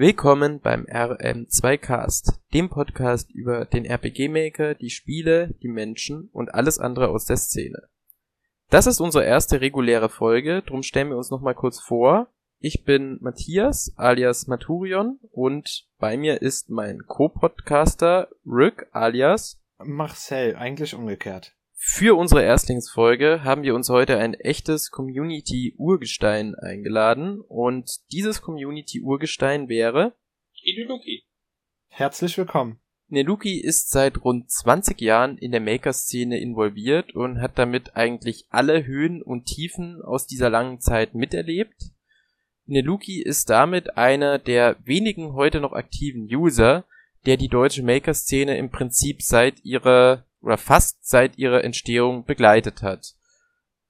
Willkommen beim RM2Cast, dem Podcast über den RPG-Maker, die Spiele, die Menschen und alles andere aus der Szene. Das ist unsere erste reguläre Folge, drum stellen wir uns nochmal kurz vor. Ich bin Matthias alias Maturion und bei mir ist mein Co-Podcaster Rick alias Marcel, eigentlich umgekehrt. Für unsere Erstlingsfolge haben wir uns heute ein echtes Community-Urgestein eingeladen und dieses Community-Urgestein wäre Ineluki. Herzlich willkommen. Neluki ist seit rund 20 Jahren in der Maker-Szene involviert und hat damit eigentlich alle Höhen und Tiefen aus dieser langen Zeit miterlebt. Neluki ist damit einer der wenigen heute noch aktiven User, der die deutsche Maker-Szene im Prinzip seit ihrer oder fast seit ihrer Entstehung begleitet hat.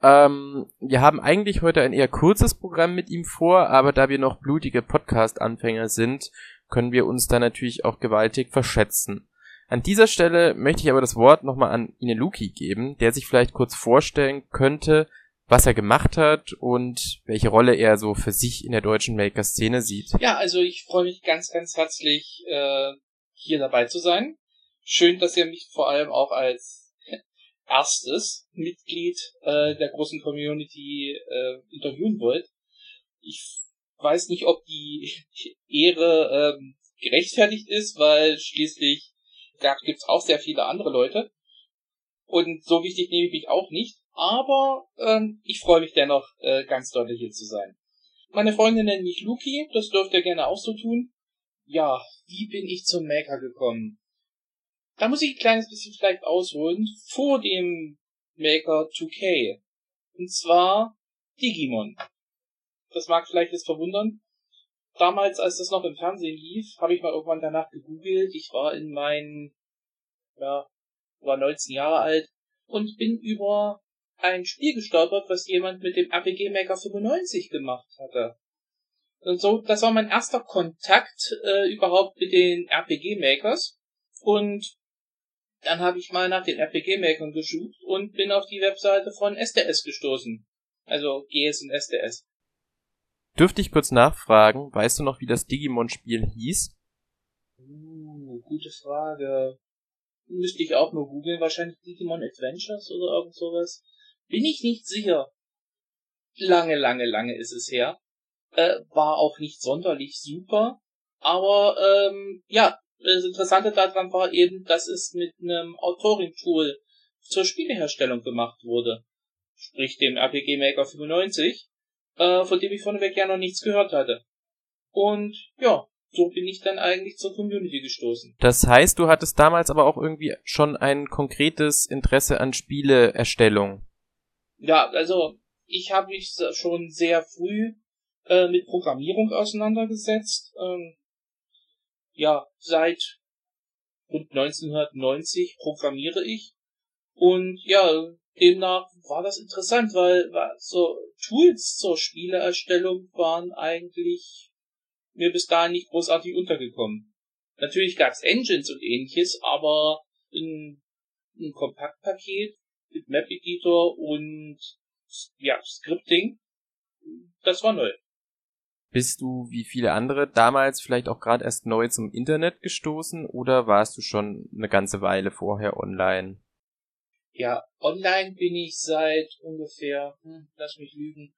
Ähm, wir haben eigentlich heute ein eher kurzes Programm mit ihm vor, aber da wir noch blutige Podcast-Anfänger sind, können wir uns da natürlich auch gewaltig verschätzen. An dieser Stelle möchte ich aber das Wort nochmal an Ineluki geben, der sich vielleicht kurz vorstellen könnte, was er gemacht hat und welche Rolle er so für sich in der deutschen Maker-Szene sieht. Ja, also ich freue mich ganz, ganz herzlich, äh, hier dabei zu sein. Schön, dass ihr mich vor allem auch als erstes Mitglied äh, der großen Community äh, interviewen wollt. Ich weiß nicht, ob die Ehre ähm, gerechtfertigt ist, weil schließlich da gibt's auch sehr viele andere Leute. Und so wichtig nehme ich mich auch nicht. Aber ähm, ich freue mich dennoch, äh, ganz deutlich hier zu sein. Meine Freundin nennt mich Luki, das dürft ihr gerne auch so tun. Ja, wie bin ich zum Maker gekommen? Da muss ich ein kleines bisschen vielleicht ausholen vor dem Maker 2K. Und zwar Digimon. Das mag vielleicht jetzt verwundern. Damals, als das noch im Fernsehen lief, habe ich mal irgendwann danach gegoogelt. Ich war in meinen, ja, war 19 Jahre alt und bin über ein Spiel gestolpert, was jemand mit dem RPG Maker 95 gemacht hatte. Und so, das war mein erster Kontakt äh, überhaupt mit den RPG Makers. Und dann habe ich mal nach den RPG Makern gesucht und bin auf die Webseite von SDS gestoßen. Also GS und SDS. Dürfte ich kurz nachfragen, weißt du noch, wie das Digimon-Spiel hieß? Uh, gute Frage. Müsste ich auch nur googeln, wahrscheinlich Digimon Adventures oder irgend sowas. Bin ich nicht sicher. Lange, lange, lange ist es her. Äh, war auch nicht sonderlich super. Aber ähm, ja, das Interessante daran war eben, dass es mit einem Autoring-Tool zur Spieleherstellung gemacht wurde. Sprich dem RPG Maker 95, äh, von dem ich vorneweg ja noch nichts gehört hatte. Und ja, so bin ich dann eigentlich zur Community gestoßen. Das heißt, du hattest damals aber auch irgendwie schon ein konkretes Interesse an Spieleerstellung. Ja, also ich habe mich schon sehr früh äh, mit Programmierung auseinandergesetzt. Ähm, ja, seit rund 1990 programmiere ich. Und ja, demnach war das interessant, weil so Tools zur Spieleerstellung waren eigentlich mir bis dahin nicht großartig untergekommen. Natürlich gab's Engines und ähnliches, aber ein, ein Kompaktpaket mit Map Editor und ja, Scripting, das war neu. Bist du wie viele andere damals vielleicht auch gerade erst neu zum Internet gestoßen oder warst du schon eine ganze Weile vorher online? Ja, online bin ich seit ungefähr, hm, lass mich lügen,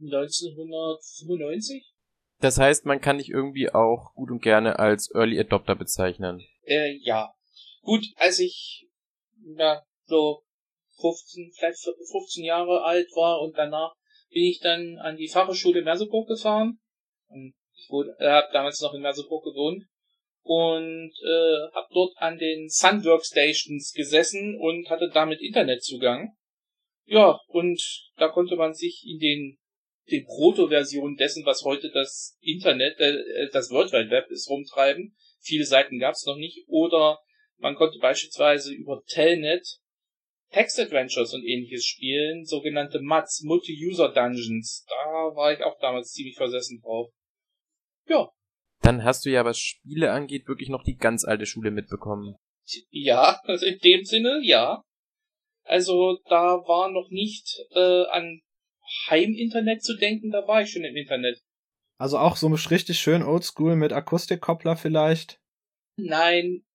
1995. Das heißt, man kann dich irgendwie auch gut und gerne als Early Adopter bezeichnen. Äh, ja. Gut, als ich na, so 15, vielleicht 15 Jahre alt war und danach bin ich dann an die Fachhochschule Merseburg gefahren. Ich äh, habe damals noch in Merseburg gewohnt und äh, habe dort an den Sun Workstations gesessen und hatte damit Internetzugang. Ja, und da konnte man sich in den den Proto-Versionen dessen, was heute das Internet, äh, das World Wide Web ist, rumtreiben. Viele Seiten gab es noch nicht. Oder man konnte beispielsweise über Telnet Text-Adventures und ähnliches spielen, sogenannte MUDs, Multi-User-Dungeons. Da war ich auch damals ziemlich versessen drauf. Ja. Dann hast du ja, was Spiele angeht, wirklich noch die ganz alte Schule mitbekommen. Ja, also in dem Sinne, ja. Also da war noch nicht äh, an Heim-Internet zu denken, da war ich schon im Internet. Also auch so richtig schön oldschool mit Akustikkoppler vielleicht? Nein,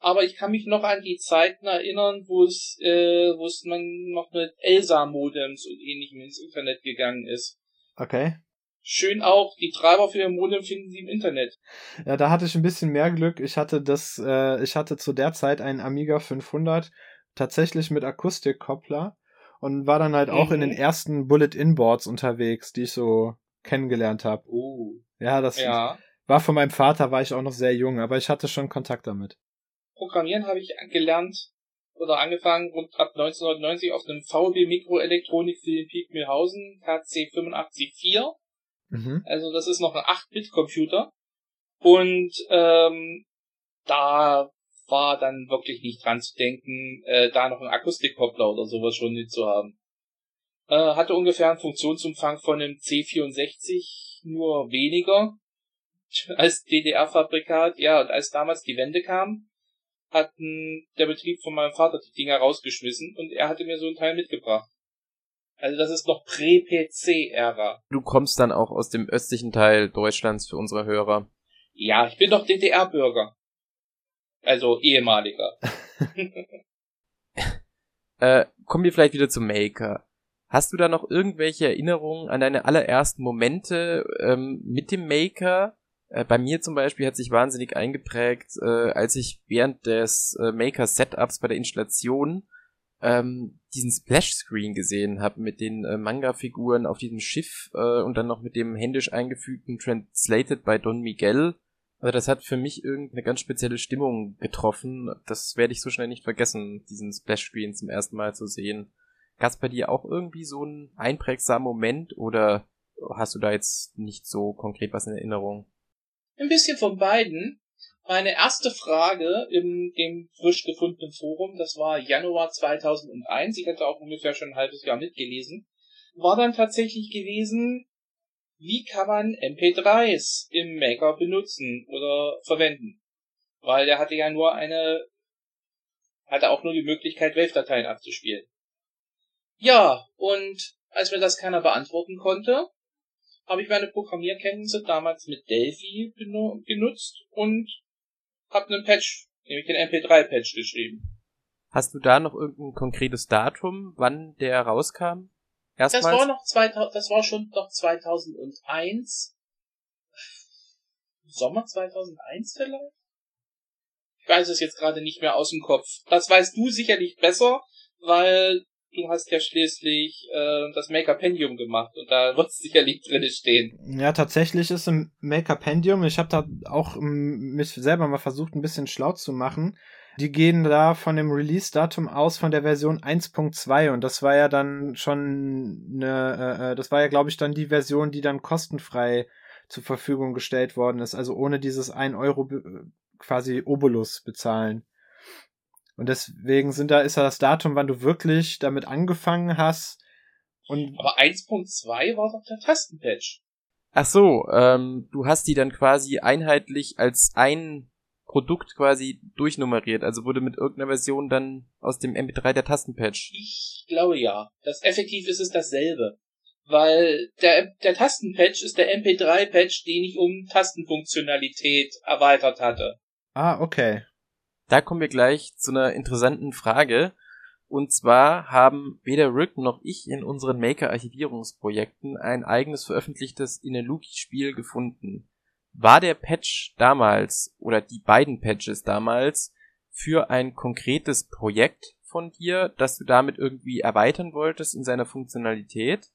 aber ich kann mich noch an die Zeiten erinnern, wo es, äh, wo es man noch mit ELSA-Modems und ähnlichem ins Internet gegangen ist. Okay. Schön auch, die Treiber für ihr Modem finden Sie im Internet. Ja, da hatte ich ein bisschen mehr Glück. Ich hatte das, äh, ich hatte zu der Zeit einen Amiga 500 tatsächlich mit Akustikkoppler und war dann halt auch mhm. in den mhm. ersten Bullet-In-Boards unterwegs, die ich so kennengelernt habe. Oh. Ja, das ja. war von meinem Vater, war ich auch noch sehr jung, aber ich hatte schon Kontakt damit. Programmieren habe ich gelernt oder angefangen rund ab 1990 auf einem VB Mikroelektronik-Film Piekmühlhausen KC 854. Mhm. Also das ist noch ein 8-Bit-Computer. Und ähm, da war dann wirklich nicht dran zu denken, äh, da noch einen Akustikkoppler oder sowas schon mit zu haben. Äh, hatte ungefähr einen Funktionsumfang von einem C64, nur weniger als DDR-Fabrikat. Ja, und als damals die Wende kam, hatten der Betrieb von meinem Vater die Dinger rausgeschmissen und er hatte mir so ein Teil mitgebracht. Also das ist noch Prä-PC-Ära. Du kommst dann auch aus dem östlichen Teil Deutschlands für unsere Hörer. Ja, ich bin doch DDR-Bürger. Also ehemaliger. äh, kommen wir vielleicht wieder zum Maker. Hast du da noch irgendwelche Erinnerungen an deine allerersten Momente ähm, mit dem Maker? Äh, bei mir zum Beispiel hat sich wahnsinnig eingeprägt, äh, als ich während des äh, Maker-Setups bei der Installation ähm, diesen Splash-Screen gesehen habe mit den äh, Manga-Figuren auf diesem Schiff äh, und dann noch mit dem händisch eingefügten Translated by Don Miguel. Also das hat für mich irgendeine ganz spezielle Stimmung getroffen. Das werde ich so schnell nicht vergessen, diesen Splash-Screen zum ersten Mal zu sehen. Gab es bei dir auch irgendwie so einen einprägsamen Moment oder hast du da jetzt nicht so konkret was in Erinnerung? Ein bisschen von beiden. Meine erste Frage in dem frisch gefundenen Forum, das war Januar 2001, ich hatte auch ungefähr schon ein halbes Jahr mitgelesen, war dann tatsächlich gewesen, wie kann man MP3s im Maker benutzen oder verwenden? Weil der hatte ja nur eine, hatte auch nur die Möglichkeit, Wave-Dateien abzuspielen. Ja, und als mir das keiner beantworten konnte, habe ich meine Programmierkenntnisse damals mit Delphi genutzt und habe einen Patch, nämlich den MP3-Patch geschrieben. Hast du da noch irgendein konkretes Datum, wann der rauskam? Erstmals? Das war noch 2000, das war schon doch 2001. Sommer 2001 vielleicht? Ich weiß es jetzt gerade nicht mehr aus dem Kopf. Das weißt du sicherlich besser, weil du hast ja schließlich äh, das Make-Up-Pendium gemacht und da wird es sicherlich drin stehen. Ja, tatsächlich ist im Make-Up-Pendium, ich habe da auch ähm, mich selber mal versucht, ein bisschen schlau zu machen. Die gehen da von dem Release-Datum aus von der Version 1.2 und das war ja dann schon eine, äh, äh, das war ja, glaube ich, dann die Version, die dann kostenfrei zur Verfügung gestellt worden ist, also ohne dieses 1 Euro quasi Obolus bezahlen. Und deswegen sind da, ist da das Datum, wann du wirklich damit angefangen hast. Und Aber 1.2 war doch der Tastenpatch. Ach so, ähm, du hast die dann quasi einheitlich als ein Produkt quasi durchnummeriert. Also wurde mit irgendeiner Version dann aus dem MP3 der Tastenpatch. Ich glaube ja. Das effektiv ist es dasselbe. Weil der, der Tastenpatch ist der MP3-Patch, den ich um Tastenfunktionalität erweitert hatte. Ah, okay. Da kommen wir gleich zu einer interessanten Frage. Und zwar haben weder Rick noch ich in unseren Maker-Archivierungsprojekten ein eigenes veröffentlichtes Ineluki-Spiel gefunden war der Patch damals oder die beiden Patches damals für ein konkretes Projekt von dir, das du damit irgendwie erweitern wolltest in seiner Funktionalität?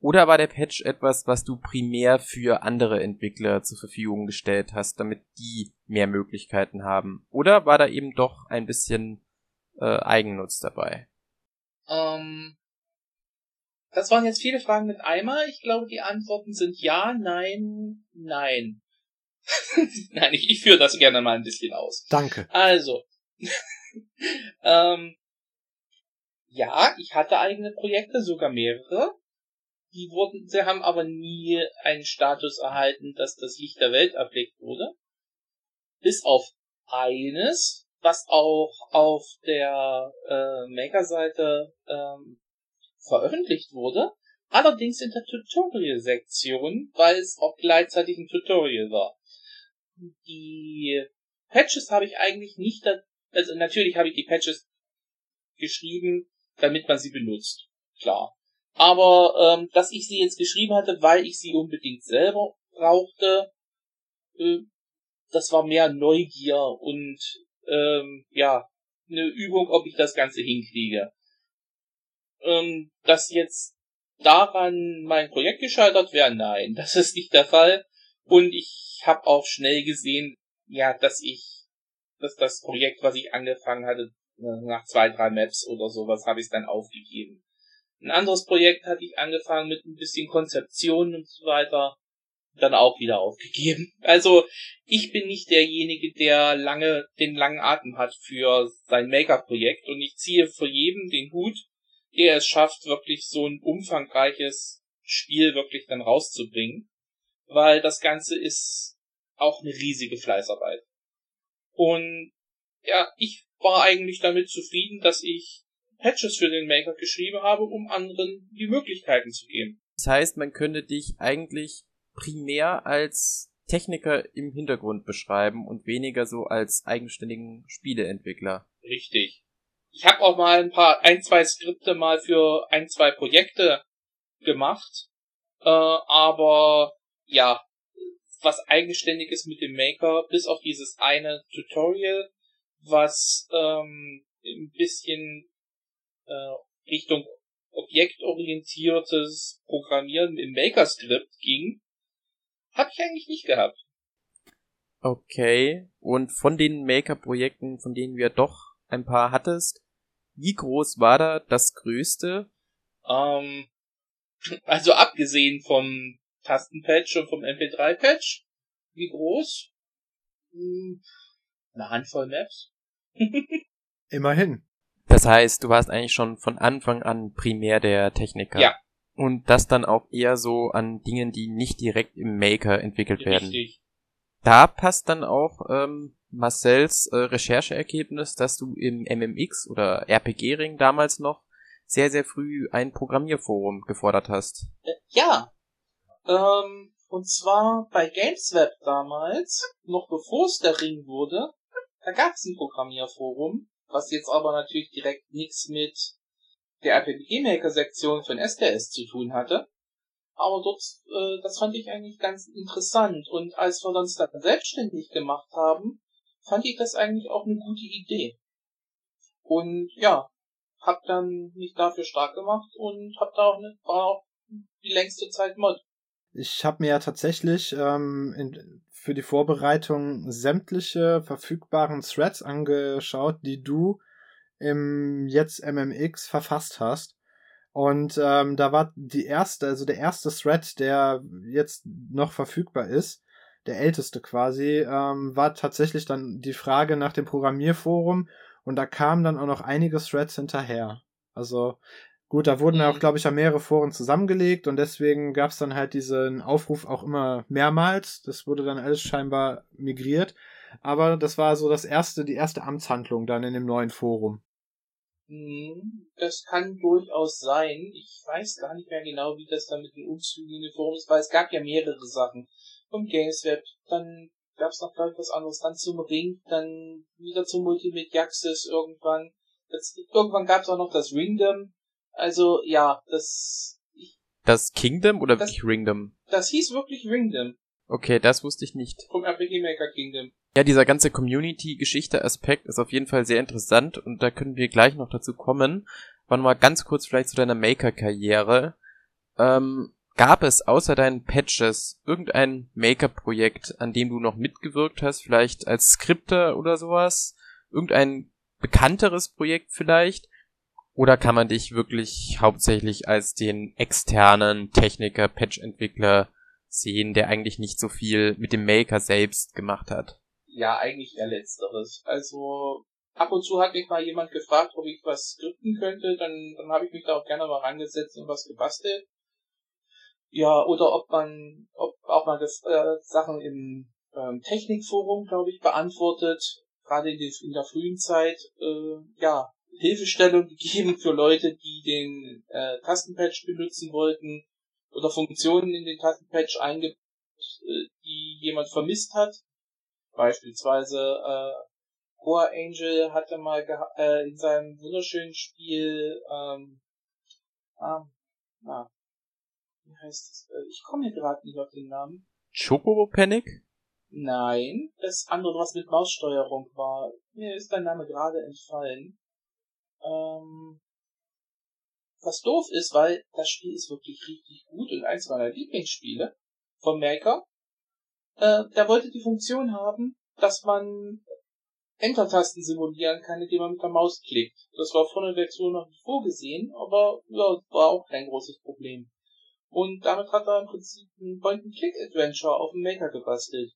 Oder war der Patch etwas, was du primär für andere Entwickler zur Verfügung gestellt hast, damit die mehr Möglichkeiten haben? Oder war da eben doch ein bisschen äh, Eigennutz dabei? Ähm, das waren jetzt viele Fragen mit Eimer. Ich glaube, die Antworten sind ja, nein, nein. Nein, ich, ich führe das gerne mal ein bisschen aus. Danke. Also, ähm, ja, ich hatte eigene Projekte, sogar mehrere. Die wurden, sie haben aber nie einen Status erhalten, dass das Licht der Welt erblickt wurde. Bis auf eines, was auch auf der äh, Maker-Seite ähm, veröffentlicht wurde. allerdings in der Tutorial-Sektion, weil es auch gleichzeitig ein Tutorial war. Die Patches habe ich eigentlich nicht, da, also natürlich habe ich die Patches geschrieben, damit man sie benutzt. Klar. Aber ähm, dass ich sie jetzt geschrieben hatte, weil ich sie unbedingt selber brauchte, äh, das war mehr Neugier und ähm, ja, eine Übung, ob ich das Ganze hinkriege. Ähm, dass jetzt daran mein Projekt gescheitert wäre, nein, das ist nicht der Fall. Und ich habe auch schnell gesehen, ja, dass ich, dass das Projekt, was ich angefangen hatte, nach zwei, drei Maps oder sowas, habe ich dann aufgegeben. Ein anderes Projekt hatte ich angefangen mit ein bisschen Konzeption und so weiter, dann auch wieder aufgegeben. Also ich bin nicht derjenige, der lange den langen Atem hat für sein Maker-Projekt und ich ziehe für jeden den Hut, der es schafft, wirklich so ein umfangreiches Spiel wirklich dann rauszubringen, weil das Ganze ist auch eine riesige Fleißarbeit. Und ja, ich war eigentlich damit zufrieden, dass ich Patches für den Maker geschrieben habe, um anderen die Möglichkeiten zu geben. Das heißt, man könnte dich eigentlich primär als Techniker im Hintergrund beschreiben und weniger so als eigenständigen Spieleentwickler. Richtig. Ich habe auch mal ein paar, ein, zwei Skripte mal für ein, zwei Projekte gemacht. Äh, aber ja, was eigenständiges mit dem Maker, bis auf dieses eine Tutorial, was ähm, ein bisschen äh, Richtung objektorientiertes Programmieren im Maker-Skript ging, habe ich eigentlich nicht gehabt. Okay. Und von den Maker-Projekten, von denen wir doch ein paar hattest, wie groß war da das größte? Ähm, also abgesehen vom Tastenpatch und vom MP3-Patch, wie groß? Hm, eine Handvoll Maps. Immerhin. Das heißt, du warst eigentlich schon von Anfang an primär der Techniker. Ja. Und das dann auch eher so an Dingen, die nicht direkt im Maker entwickelt werden. Richtig. Da passt dann auch ähm, Marcells äh, Rechercheergebnis, dass du im MMX oder RPG-Ring damals noch sehr, sehr früh ein Programmierforum gefordert hast. Äh, ja. Ähm, und zwar bei GamesWeb damals, noch bevor es der Ring wurde, da gab es ein Programmierforum, was jetzt aber natürlich direkt nichts mit der RPG Maker Sektion von SDS zu tun hatte. Aber dort, äh, das fand ich eigentlich ganz interessant. Und als wir uns dann selbstständig gemacht haben, fand ich das eigentlich auch eine gute Idee. Und ja, hab dann mich dafür stark gemacht und hab da auch, ne, war auch die längste Zeit Mod. Ich habe mir ja tatsächlich ähm, in, für die Vorbereitung sämtliche verfügbaren Threads angeschaut, die du im jetzt MMX verfasst hast. Und ähm, da war die erste, also der erste Thread, der jetzt noch verfügbar ist, der älteste quasi, ähm, war tatsächlich dann die Frage nach dem Programmierforum und da kamen dann auch noch einige Threads hinterher. Also gut, da wurden ja auch, mhm. glaube ich, ja mehrere Foren zusammengelegt und deswegen gab es dann halt diesen Aufruf auch immer mehrmals. Das wurde dann alles scheinbar migriert. Aber das war so das erste, die erste Amtshandlung dann in dem neuen Forum. Mhm, das kann durchaus sein. Ich weiß gar nicht mehr genau, wie das dann mit den Umzügen in den Forum ist, weil es gab ja mehrere Sachen. Vom Gamesweb, dann gab es noch gleich was anderes, dann zum Ring, dann wieder zum Multimediaxis irgendwann. Das, irgendwann gab es auch noch das Ringdom. Also ja, das. Ich, das Kingdom oder das, Ringdom? Das hieß wirklich Ringdom. Okay, das wusste ich nicht. Vom RPG Maker Kingdom. Ja, dieser ganze Community-Geschichte-Aspekt ist auf jeden Fall sehr interessant und da können wir gleich noch dazu kommen. Wann mal ganz kurz vielleicht zu deiner Maker-Karriere. Ähm, gab es außer deinen Patches irgendein Maker-Projekt, an dem du noch mitgewirkt hast, vielleicht als Skripter oder sowas? Irgendein bekannteres Projekt vielleicht? Oder kann man dich wirklich hauptsächlich als den externen Techniker, Patch-Entwickler sehen, der eigentlich nicht so viel mit dem Maker selbst gemacht hat? Ja, eigentlich eher letzteres. Also ab und zu hat mich mal jemand gefragt, ob ich was skripten könnte, dann, dann habe ich mich da auch gerne mal rangesetzt und was gebastelt. Ja, oder ob man, ob auch mal das, äh, Sachen im ähm, Technikforum, glaube ich, beantwortet, gerade in, der frühen Zeit. Äh, ja, Hilfestellung gegeben für Leute, die den äh, Tastenpatch benutzen wollten oder Funktionen in den Tastenpatch eingebaut, äh, die jemand vermisst hat. Beispielsweise äh, Core Angel hatte mal äh, in seinem wunderschönen Spiel ähm, ah, na, wie heißt es? Äh, ich komme hier gerade nicht auf den Namen. Chocobo Panic? Nein, das andere, was mit Maussteuerung war. Mir ist dein Name gerade entfallen. Ähm, was doof ist, weil das Spiel ist wirklich richtig gut und eins meiner Lieblingsspiele vom Maker. Äh, der wollte die Funktion haben, dass man Enter-Tasten simulieren kann, indem man mit der Maus klickt. Das war vorneweg so noch nicht vorgesehen, aber ja, war auch kein großes Problem. Und damit hat er im Prinzip ein Point-and-Click-Adventure auf dem Maker gebastelt.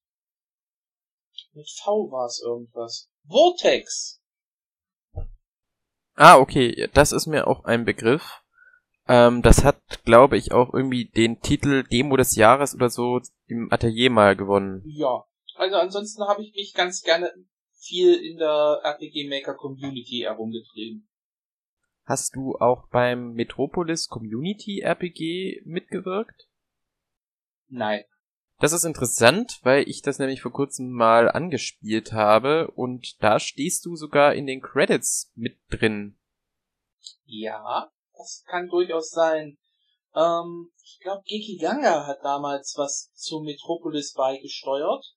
Mit V war es irgendwas. Vortex! Ah, okay, das ist mir auch ein Begriff. Ähm, das hat, glaube ich, auch irgendwie den Titel Demo des Jahres oder so im Atelier mal gewonnen. Ja, also ansonsten habe ich mich ganz gerne viel in der RPG Maker Community herumgetrieben. Hast du auch beim Metropolis Community RPG mitgewirkt? Nein. Das ist interessant, weil ich das nämlich vor kurzem mal angespielt habe und da stehst du sogar in den Credits mit drin. Ja, das kann durchaus sein. Ähm, ich glaube, Geki Ganga hat damals was zu Metropolis beigesteuert.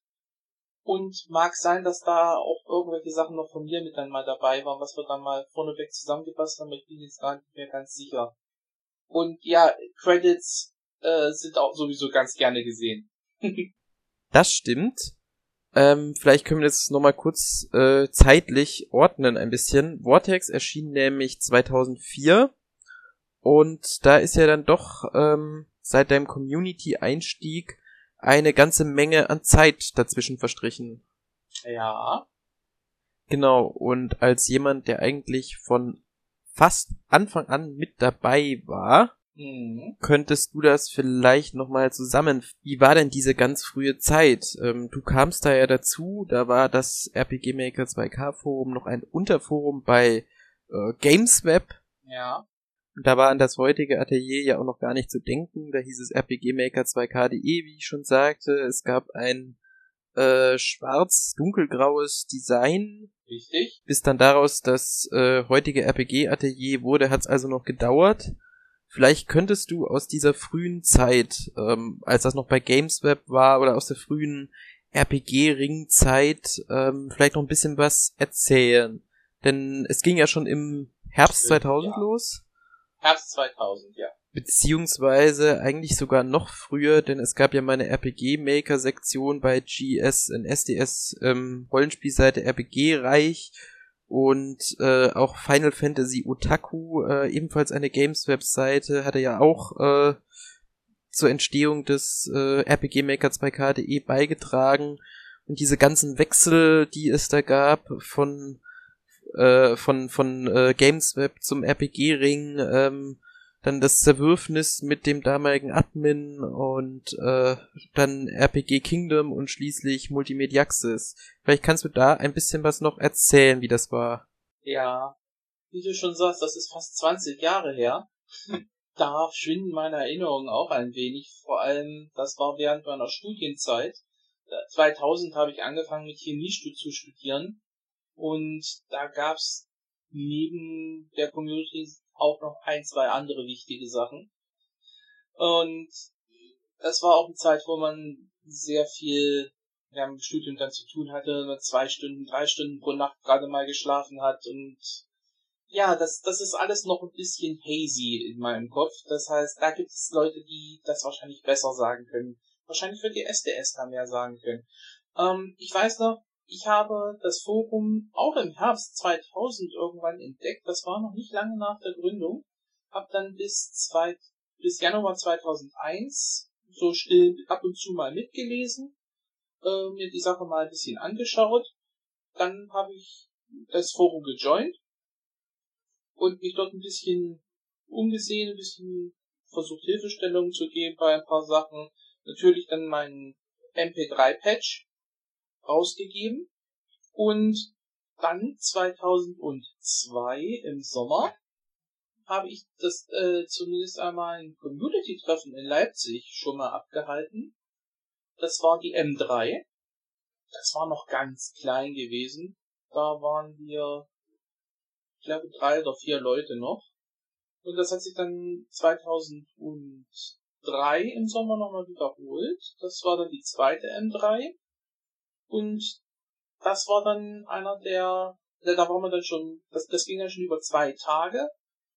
Und mag sein, dass da auch irgendwelche Sachen noch von mir mit dann mal dabei waren, was wir dann mal vorneweg zusammengepasst haben, ich bin jetzt gar nicht mehr ganz sicher. Und ja, Credits äh, sind auch sowieso ganz gerne gesehen. Das stimmt. Ähm, vielleicht können wir das nochmal kurz äh, zeitlich ordnen ein bisschen. Vortex erschien nämlich 2004 und da ist ja dann doch ähm, seit deinem Community-Einstieg eine ganze Menge an Zeit dazwischen verstrichen. Ja. Genau, und als jemand, der eigentlich von fast Anfang an mit dabei war, mhm. könntest du das vielleicht nochmal zusammen. Wie war denn diese ganz frühe Zeit? Ähm, du kamst da ja dazu, da war das RPG Maker 2K Forum noch ein Unterforum bei äh, GamesWeb. Ja. Und da war an das heutige Atelier ja auch noch gar nicht zu denken. Da hieß es RPG Maker 2K.de, wie ich schon sagte. Es gab ein äh, schwarz-dunkelgraues Design. Richtig. Bis dann daraus das äh, heutige RPG-Atelier wurde, hat es also noch gedauert. Vielleicht könntest du aus dieser frühen Zeit, ähm, als das noch bei Gamesweb war, oder aus der frühen RPG-Ring-Zeit, ähm, vielleicht noch ein bisschen was erzählen. Denn es ging ja schon im Herbst 2000 ja. los. Herbst 2000, ja. Beziehungsweise eigentlich sogar noch früher, denn es gab ja mal eine RPG-Maker-Sektion bei GS in SDS ähm, Rollenspielseite RPG Reich und äh, auch Final Fantasy Otaku, äh, ebenfalls eine Games-Webseite, hatte ja auch äh, zur Entstehung des äh, RPG Maker 2K.de beigetragen. Und diese ganzen Wechsel, die es da gab, von äh, von, von äh, Gamesweb zum RPG-Ring, ähm, dann das Zerwürfnis mit dem damaligen Admin und äh, dann RPG Kingdom und schließlich Multimediaxis. Vielleicht kannst du da ein bisschen was noch erzählen, wie das war. Ja, wie du schon sagst, das ist fast 20 Jahre her. da schwinden meine Erinnerungen auch ein wenig. Vor allem, das war während meiner Studienzeit. 2000 habe ich angefangen mit Chemie zu studieren und da gab's neben der Community auch noch ein, zwei andere wichtige Sachen. Und das war auch eine Zeit, wo man sehr viel ja, im Studium dann zu tun hatte, mit zwei Stunden, drei Stunden pro Nacht gerade mal geschlafen hat und ja, das, das ist alles noch ein bisschen hazy in meinem Kopf. Das heißt, da gibt es Leute, die das wahrscheinlich besser sagen können. Wahrscheinlich wird die SDS da mehr sagen können. Ähm, ich weiß noch, ich habe das Forum auch im Herbst 2000 irgendwann entdeckt. Das war noch nicht lange nach der Gründung. Hab dann bis, zwei, bis Januar 2001 so still ab und zu mal mitgelesen, äh, mir die Sache mal ein bisschen angeschaut. Dann habe ich das Forum gejoint und mich dort ein bisschen umgesehen, ein bisschen versucht Hilfestellungen zu geben bei ein paar Sachen. Natürlich dann meinen MP3-Patch rausgegeben und dann 2002 im Sommer habe ich das äh, zumindest einmal ein Community-Treffen in Leipzig schon mal abgehalten. Das war die M3. Das war noch ganz klein gewesen. Da waren wir, ich glaube, drei oder vier Leute noch. Und das hat sich dann 2003 im Sommer nochmal wiederholt. Das war dann die zweite M3. Und das war dann einer der, da waren wir dann schon, das, das ging ja schon über zwei Tage.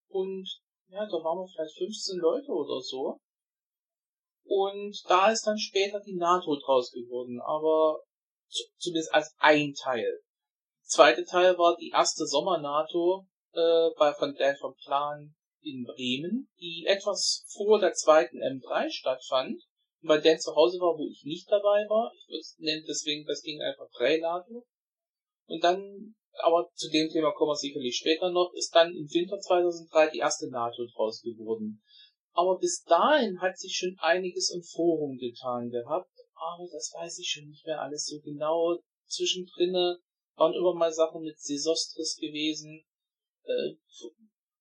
Und ja, da waren wir vielleicht 15 Leute oder so. Und da ist dann später die NATO draus geworden, aber zumindest als ein Teil. Der zweite Teil war die erste Sommer-NATO äh, bei von Dan von Plan in Bremen, die etwas vor der zweiten M3 stattfand. Bei Dan zu Hause war, wo ich nicht dabei war. Ich nennen deswegen das Ding einfach Prä-NATO. Und dann aber zu dem Thema kommen wir sicherlich später noch, ist dann im Winter 2003 die erste NATO draus geworden. Aber bis dahin hat sich schon einiges im Forum getan gehabt, aber das weiß ich schon nicht mehr alles so genau. Zwischendrin waren immer mal Sachen mit Sesostris gewesen, äh,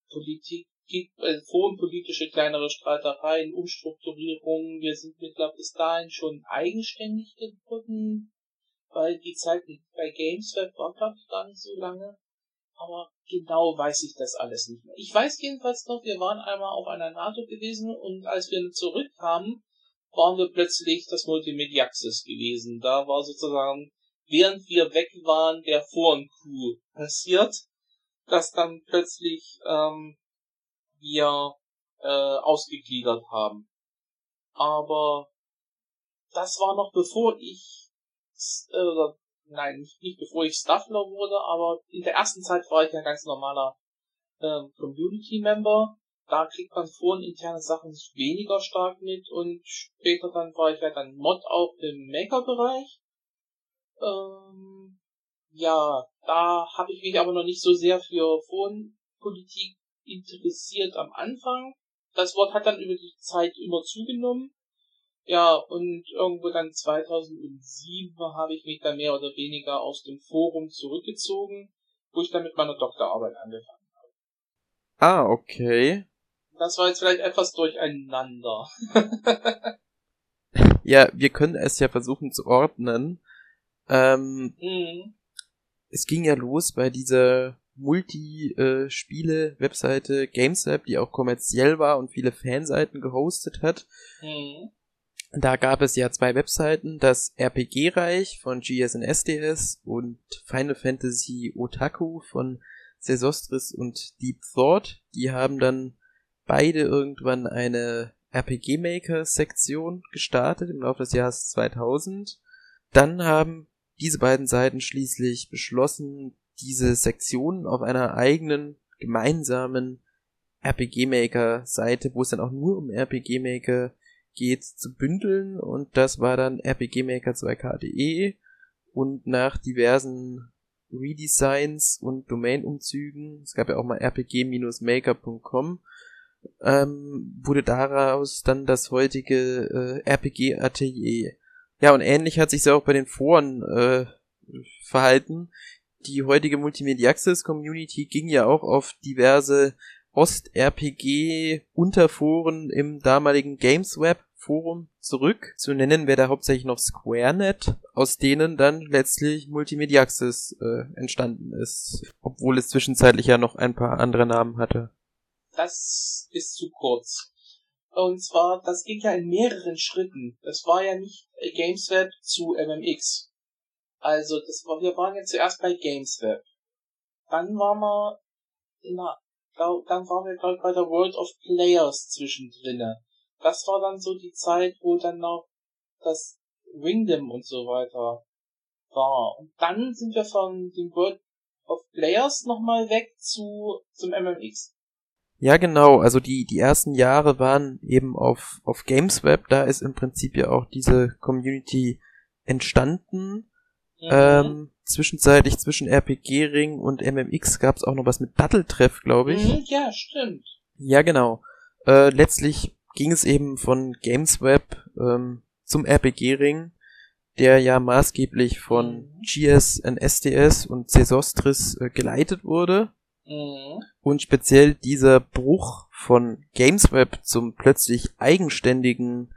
Politik, äh, forenpolitische kleinere Streitereien, Umstrukturierungen. Wir sind mittlerweile bis dahin schon eigenständig geworden weil die Zeit bei Gamesweb war, glaube ich, gar nicht so lange. Aber genau weiß ich das alles nicht mehr. Ich weiß jedenfalls noch, wir waren einmal auf einer NATO gewesen und als wir zurückkamen, waren wir plötzlich das Multimediaxis gewesen. Da war sozusagen, während wir weg waren, der Foren-Coup passiert, dass dann plötzlich ähm, wir äh, ausgegliedert haben. Aber das war noch bevor ich äh, nein, nicht, nicht bevor ich Staffler wurde, aber in der ersten Zeit war ich ja ganz normaler ähm, Community-Member. Da kriegt man vorhin interne Sachen weniger stark mit und später dann war ich ja dann Mod auch im Maker-Bereich. Ähm, ja, da habe ich mich aber noch nicht so sehr für Forenpolitik interessiert am Anfang. Das Wort hat dann über die Zeit immer zugenommen. Ja, und irgendwo dann 2007 habe ich mich dann mehr oder weniger aus dem Forum zurückgezogen, wo ich dann mit meiner Doktorarbeit angefangen habe. Ah, okay. Das war jetzt vielleicht etwas durcheinander. ja, wir können es ja versuchen zu ordnen. Ähm, mhm. Es ging ja los bei dieser Multi-Spiele-Webseite äh, GamesWeb, die auch kommerziell war und viele Fanseiten gehostet hat. Mhm. Da gab es ja zwei Webseiten, das RPG-Reich von GSN SDS und Final Fantasy Otaku von Sesostris und Deep Thought. Die haben dann beide irgendwann eine RPG Maker Sektion gestartet im Laufe des Jahres 2000. Dann haben diese beiden Seiten schließlich beschlossen, diese Sektionen auf einer eigenen gemeinsamen RPG Maker Seite, wo es dann auch nur um RPG Maker geht zu bündeln und das war dann RPG Maker 2K.de und nach diversen Redesigns und Domainumzügen, es gab ja auch mal rpg-maker.com, ähm, wurde daraus dann das heutige äh, RPG Atelier. Ja, und ähnlich hat sich auch bei den Foren äh, verhalten. Die heutige Multimedia Access Community ging ja auch auf diverse Ost-RPG-Unterforen im damaligen GamesWeb Forum zurück. Zu nennen wäre da hauptsächlich noch SquareNet, aus denen dann letztlich Multimediaxis äh, entstanden ist, obwohl es zwischenzeitlich ja noch ein paar andere Namen hatte. Das ist zu kurz. Und zwar, das ging ja in mehreren Schritten. Das war ja nicht GamesWeb zu MMX. Also, das war, wir waren ja zuerst bei GamesWeb. Dann waren wir in der, dann waren wir, ich, bei der World of Players zwischendrin das war dann so die Zeit, wo dann noch das Wingdom und so weiter war. Und dann sind wir von dem World of Players nochmal weg zu, zum MMX. Ja, genau. Also die, die ersten Jahre waren eben auf, auf GamesWeb. Da ist im Prinzip ja auch diese Community entstanden. Mhm. Ähm, zwischenzeitlich zwischen RPG-Ring und MMX gab es auch noch was mit Datteltreff, glaube ich. Mhm, ja, stimmt. Ja, genau. Äh, letztlich ging es eben von GamesWeb ähm, zum RPG-Ring, der ja maßgeblich von Mhm. GS und SDS und Sesostris äh, geleitet wurde. Mhm. Und speziell dieser Bruch von Gamesweb zum plötzlich eigenständigen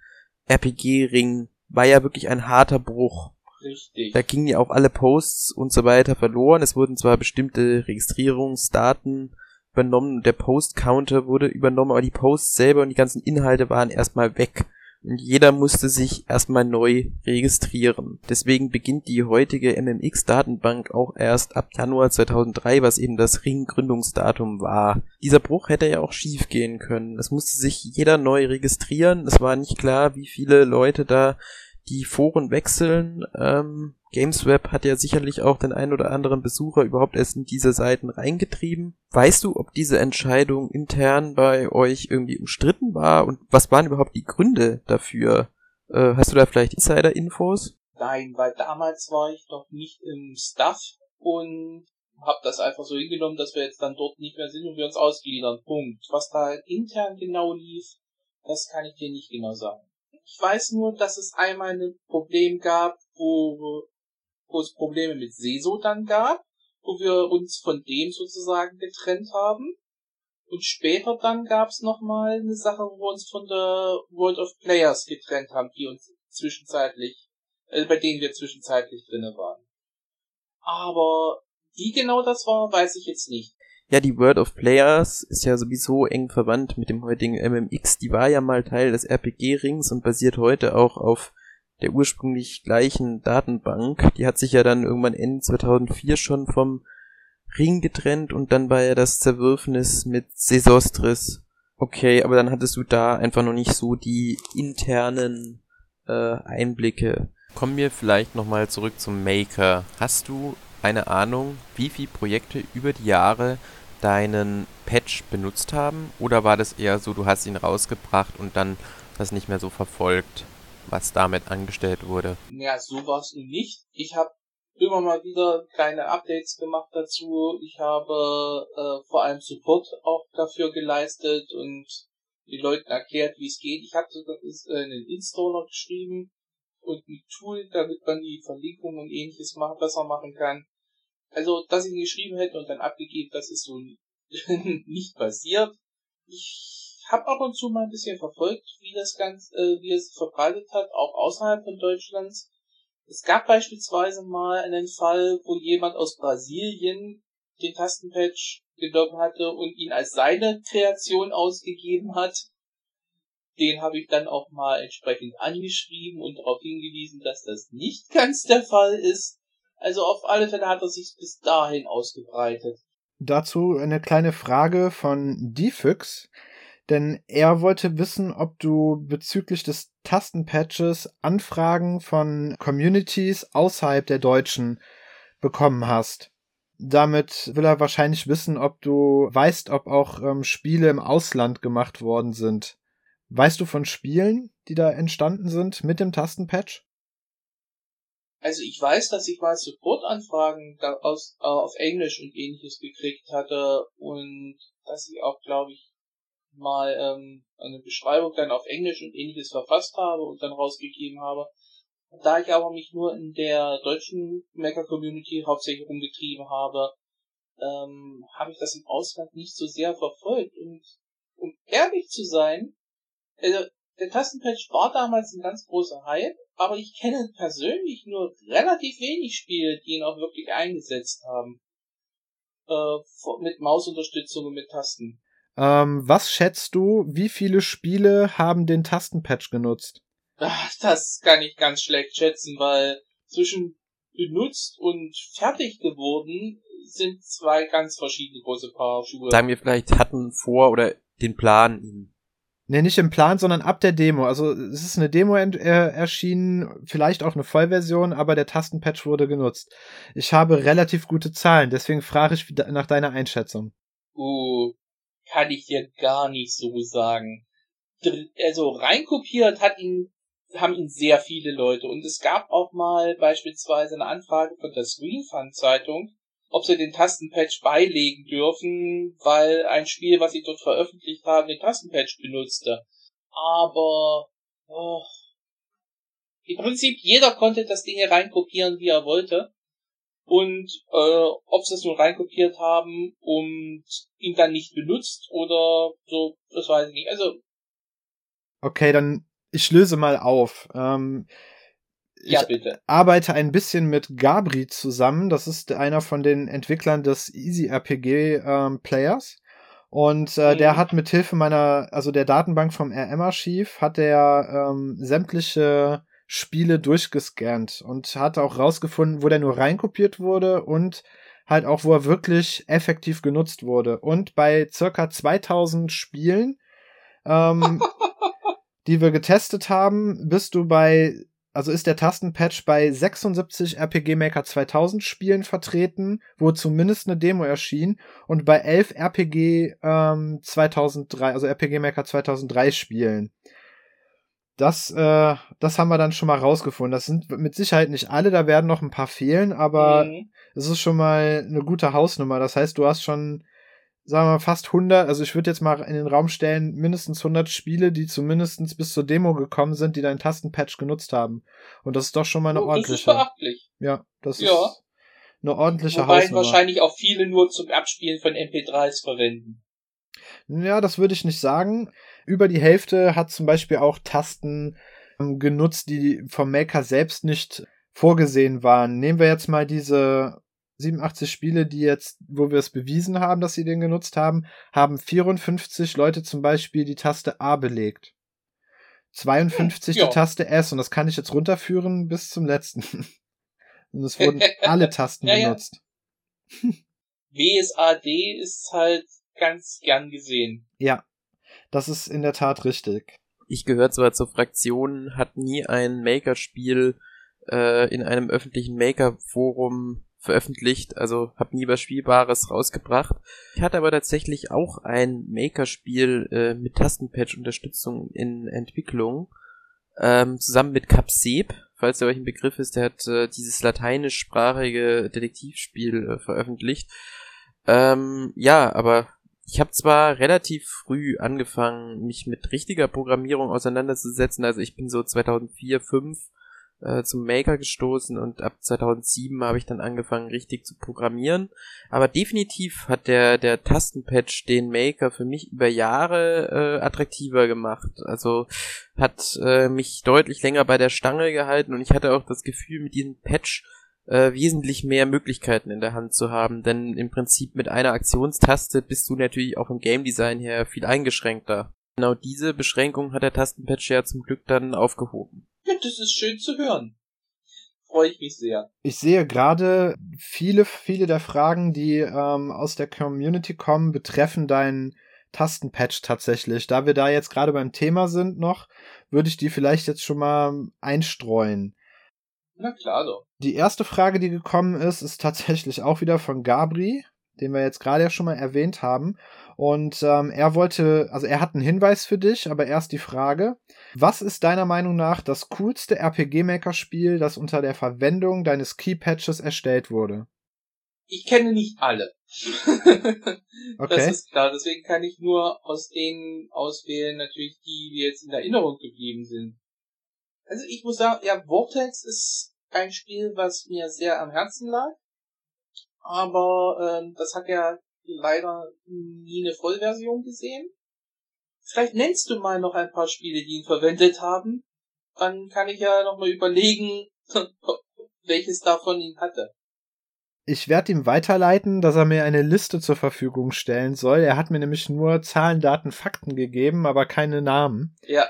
RPG-Ring war ja wirklich ein harter Bruch. Richtig. Da gingen ja auch alle Posts und so weiter verloren. Es wurden zwar bestimmte Registrierungsdaten übernommen, der Post-Counter wurde übernommen, aber die Posts selber und die ganzen Inhalte waren erstmal weg. Und jeder musste sich erstmal neu registrieren. Deswegen beginnt die heutige MMX-Datenbank auch erst ab Januar 2003, was eben das Ring-Gründungsdatum war. Dieser Bruch hätte ja auch schief gehen können. Es musste sich jeder neu registrieren. Es war nicht klar, wie viele Leute da die Foren wechseln. Ähm, Gamesweb hat ja sicherlich auch den ein oder anderen Besucher überhaupt erst in diese Seiten reingetrieben. Weißt du, ob diese Entscheidung intern bei euch irgendwie umstritten war und was waren überhaupt die Gründe dafür? Äh, hast du da vielleicht Insider-Infos? Nein, weil damals war ich noch nicht im Staff und habe das einfach so hingenommen, dass wir jetzt dann dort nicht mehr sind und wir uns ausgliedern. Punkt. Was da intern genau lief, das kann ich dir nicht genau sagen. Ich weiß nur, dass es einmal ein Problem gab, wo, wo es Probleme mit Seso dann gab, wo wir uns von dem sozusagen getrennt haben. Und später dann gab es nochmal eine Sache, wo wir uns von der World of Players getrennt haben, die uns zwischenzeitlich, äh, bei denen wir zwischenzeitlich drinne waren. Aber wie genau das war, weiß ich jetzt nicht. Ja, die World of Players ist ja sowieso eng verwandt mit dem heutigen MMX. Die war ja mal Teil des RPG-Rings und basiert heute auch auf der ursprünglich gleichen Datenbank. Die hat sich ja dann irgendwann Ende 2004 schon vom Ring getrennt und dann war ja das Zerwürfnis mit Sesostris. Okay, aber dann hattest du da einfach noch nicht so die internen äh, Einblicke. Kommen wir vielleicht nochmal zurück zum Maker. Hast du eine Ahnung, wie viele Projekte über die Jahre deinen Patch benutzt haben? Oder war das eher so, du hast ihn rausgebracht und dann das nicht mehr so verfolgt, was damit angestellt wurde? Ja, so war es nicht. Ich habe immer mal wieder kleine Updates gemacht dazu. Ich habe äh, vor allem Support auch dafür geleistet und den Leuten erklärt, wie es geht. Ich habe sogar äh, einen Installer geschrieben und ein Tool, damit man die Verlinkung und ähnliches machen, besser machen kann. Also, dass ich ihn geschrieben hätte und dann abgegeben, das ist so nicht passiert. Ich habe ab und zu mal ein bisschen verfolgt, wie das Ganze, äh, wie es sich verbreitet hat, auch außerhalb von Deutschlands. Es gab beispielsweise mal einen Fall, wo jemand aus Brasilien den Tastenpatch genommen hatte und ihn als seine Kreation ausgegeben hat. Den habe ich dann auch mal entsprechend angeschrieben und darauf hingewiesen, dass das nicht ganz der Fall ist. Also auf alle Fälle hat er sich bis dahin ausgebreitet. Dazu eine kleine Frage von Defix, denn er wollte wissen, ob du bezüglich des Tastenpatches Anfragen von Communities außerhalb der Deutschen bekommen hast. Damit will er wahrscheinlich wissen, ob du weißt, ob auch ähm, Spiele im Ausland gemacht worden sind. Weißt du von Spielen, die da entstanden sind mit dem Tastenpatch? Also ich weiß, dass ich mal Supportanfragen aus, äh, auf Englisch und ähnliches gekriegt hatte und dass ich auch, glaube ich, mal ähm, eine Beschreibung dann auf Englisch und ähnliches verfasst habe und dann rausgegeben habe. Da ich aber mich nur in der deutschen Maker-Community hauptsächlich rumgetrieben habe, ähm, habe ich das im Ausland nicht so sehr verfolgt. Und um ehrlich zu sein, also der Tastenpatch war damals ein ganz großer Hype, aber ich kenne persönlich nur relativ wenig Spiele, die ihn auch wirklich eingesetzt haben. Äh, mit Mausunterstützung und mit Tasten. Ähm, was schätzt du, wie viele Spiele haben den Tastenpatch genutzt? Ach, das kann ich ganz schlecht schätzen, weil zwischen benutzt und fertig geworden sind zwei ganz verschiedene große Paar Schuhe. Sagen wir vielleicht hatten vor oder den Plan, ihn Ne, nicht im Plan, sondern ab der Demo. Also es ist eine Demo äh, erschienen, vielleicht auch eine Vollversion, aber der Tastenpatch wurde genutzt. Ich habe relativ gute Zahlen, deswegen frage ich nach deiner Einschätzung. Uh, kann ich dir gar nicht so sagen. Also reinkopiert hat ihn, haben ihn sehr viele Leute und es gab auch mal beispielsweise eine Anfrage von der Screenfund Zeitung, ob sie den Tastenpatch beilegen dürfen, weil ein Spiel, was sie dort veröffentlicht haben, den Tastenpatch benutzte. Aber oh, Im Prinzip jeder konnte das Ding reinkopieren, wie er wollte. Und äh, ob sie es nun reinkopiert haben und ihn dann nicht benutzt oder so, das weiß ich nicht. Also. Okay, dann ich löse mal auf. Ähm, ja, bitte. arbeite ein bisschen mit Gabri zusammen. Das ist einer von den Entwicklern des Easy RPG ähm, Players. Und äh, mhm. der hat mit Hilfe meiner, also der Datenbank vom RM-Archiv, hat der ähm, sämtliche Spiele durchgescannt und hat auch rausgefunden, wo der nur reinkopiert wurde und halt auch, wo er wirklich effektiv genutzt wurde. Und bei circa 2000 Spielen, ähm, die wir getestet haben, bist du bei also ist der Tastenpatch bei 76 RPG Maker 2000 Spielen vertreten, wo zumindest eine Demo erschien, und bei 11 RPG ähm, 2003, also RPG Maker 2003 Spielen. Das, äh, das haben wir dann schon mal rausgefunden. Das sind mit Sicherheit nicht alle, da werden noch ein paar fehlen, aber mhm. es ist schon mal eine gute Hausnummer. Das heißt, du hast schon sagen wir mal, fast 100, also ich würde jetzt mal in den Raum stellen, mindestens 100 Spiele, die zumindest bis zur Demo gekommen sind, die deinen Tastenpatch genutzt haben. Und das ist doch schon mal eine oh, ordentliche. Das ist beachtlich. Ja, das ja. ist eine ordentliche Wobei Hausnummer. wahrscheinlich auch viele nur zum Abspielen von MP3s verwenden. Ja, das würde ich nicht sagen. Über die Hälfte hat zum Beispiel auch Tasten ähm, genutzt, die vom Maker selbst nicht vorgesehen waren. Nehmen wir jetzt mal diese 87 Spiele, die jetzt, wo wir es bewiesen haben, dass sie den genutzt haben, haben 54 Leute zum Beispiel die Taste A belegt. 52 ja. die Taste S und das kann ich jetzt runterführen bis zum letzten. und es wurden alle Tasten ja, benutzt. Ja. WSAD ist halt ganz gern gesehen. Ja, das ist in der Tat richtig. Ich gehöre zwar zur Fraktion, hat nie ein Maker-Spiel äh, in einem öffentlichen Maker-Forum veröffentlicht, also habe nie was Spielbares rausgebracht. Ich hatte aber tatsächlich auch ein Maker-Spiel äh, mit Tastenpatch-Unterstützung in Entwicklung, ähm, zusammen mit Capseb, falls der euch ein Begriff ist, der hat äh, dieses lateinischsprachige Detektivspiel äh, veröffentlicht. Ähm, ja, aber ich habe zwar relativ früh angefangen, mich mit richtiger Programmierung auseinanderzusetzen, also ich bin so 2004, 2005 äh, zum Maker gestoßen und ab 2007 habe ich dann angefangen richtig zu programmieren. Aber definitiv hat der der Tastenpatch den Maker für mich über Jahre äh, attraktiver gemacht. Also hat äh, mich deutlich länger bei der Stange gehalten und ich hatte auch das Gefühl, mit diesem Patch äh, wesentlich mehr Möglichkeiten in der Hand zu haben, denn im Prinzip mit einer Aktionstaste bist du natürlich auch im Game Design her viel eingeschränkter. Genau diese Beschränkung hat der Tastenpatch ja zum Glück dann aufgehoben. Ja, das ist schön zu hören. Freue ich mich sehr. Ich sehe gerade viele, viele der Fragen, die ähm, aus der Community kommen, betreffen deinen Tastenpatch tatsächlich. Da wir da jetzt gerade beim Thema sind noch, würde ich die vielleicht jetzt schon mal einstreuen. Na klar doch. Die erste Frage, die gekommen ist, ist tatsächlich auch wieder von Gabri, den wir jetzt gerade ja schon mal erwähnt haben. Und ähm, er wollte, also er hat einen Hinweis für dich, aber erst die Frage, was ist deiner Meinung nach das coolste RPG-Maker-Spiel, das unter der Verwendung deines Key-Patches erstellt wurde? Ich kenne nicht alle. okay. Das ist klar, deswegen kann ich nur aus denen auswählen, natürlich die, die jetzt in Erinnerung geblieben sind. Also ich muss sagen, ja, Vortex ist ein Spiel, was mir sehr am Herzen lag. Aber ähm, das hat ja leider nie eine Vollversion gesehen. Vielleicht nennst du mal noch ein paar Spiele, die ihn verwendet haben. Dann kann ich ja noch mal überlegen, welches davon ihn hatte. Ich werde ihm weiterleiten, dass er mir eine Liste zur Verfügung stellen soll. Er hat mir nämlich nur Zahlen, Daten, Fakten gegeben, aber keine Namen. Ja.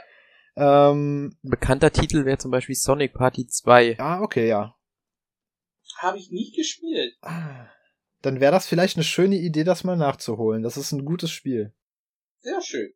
Ähm, Bekannter Titel wäre zum Beispiel Sonic Party 2. Ah, okay, ja. Habe ich nicht gespielt. Ah dann wäre das vielleicht eine schöne Idee, das mal nachzuholen. Das ist ein gutes Spiel. Sehr schön.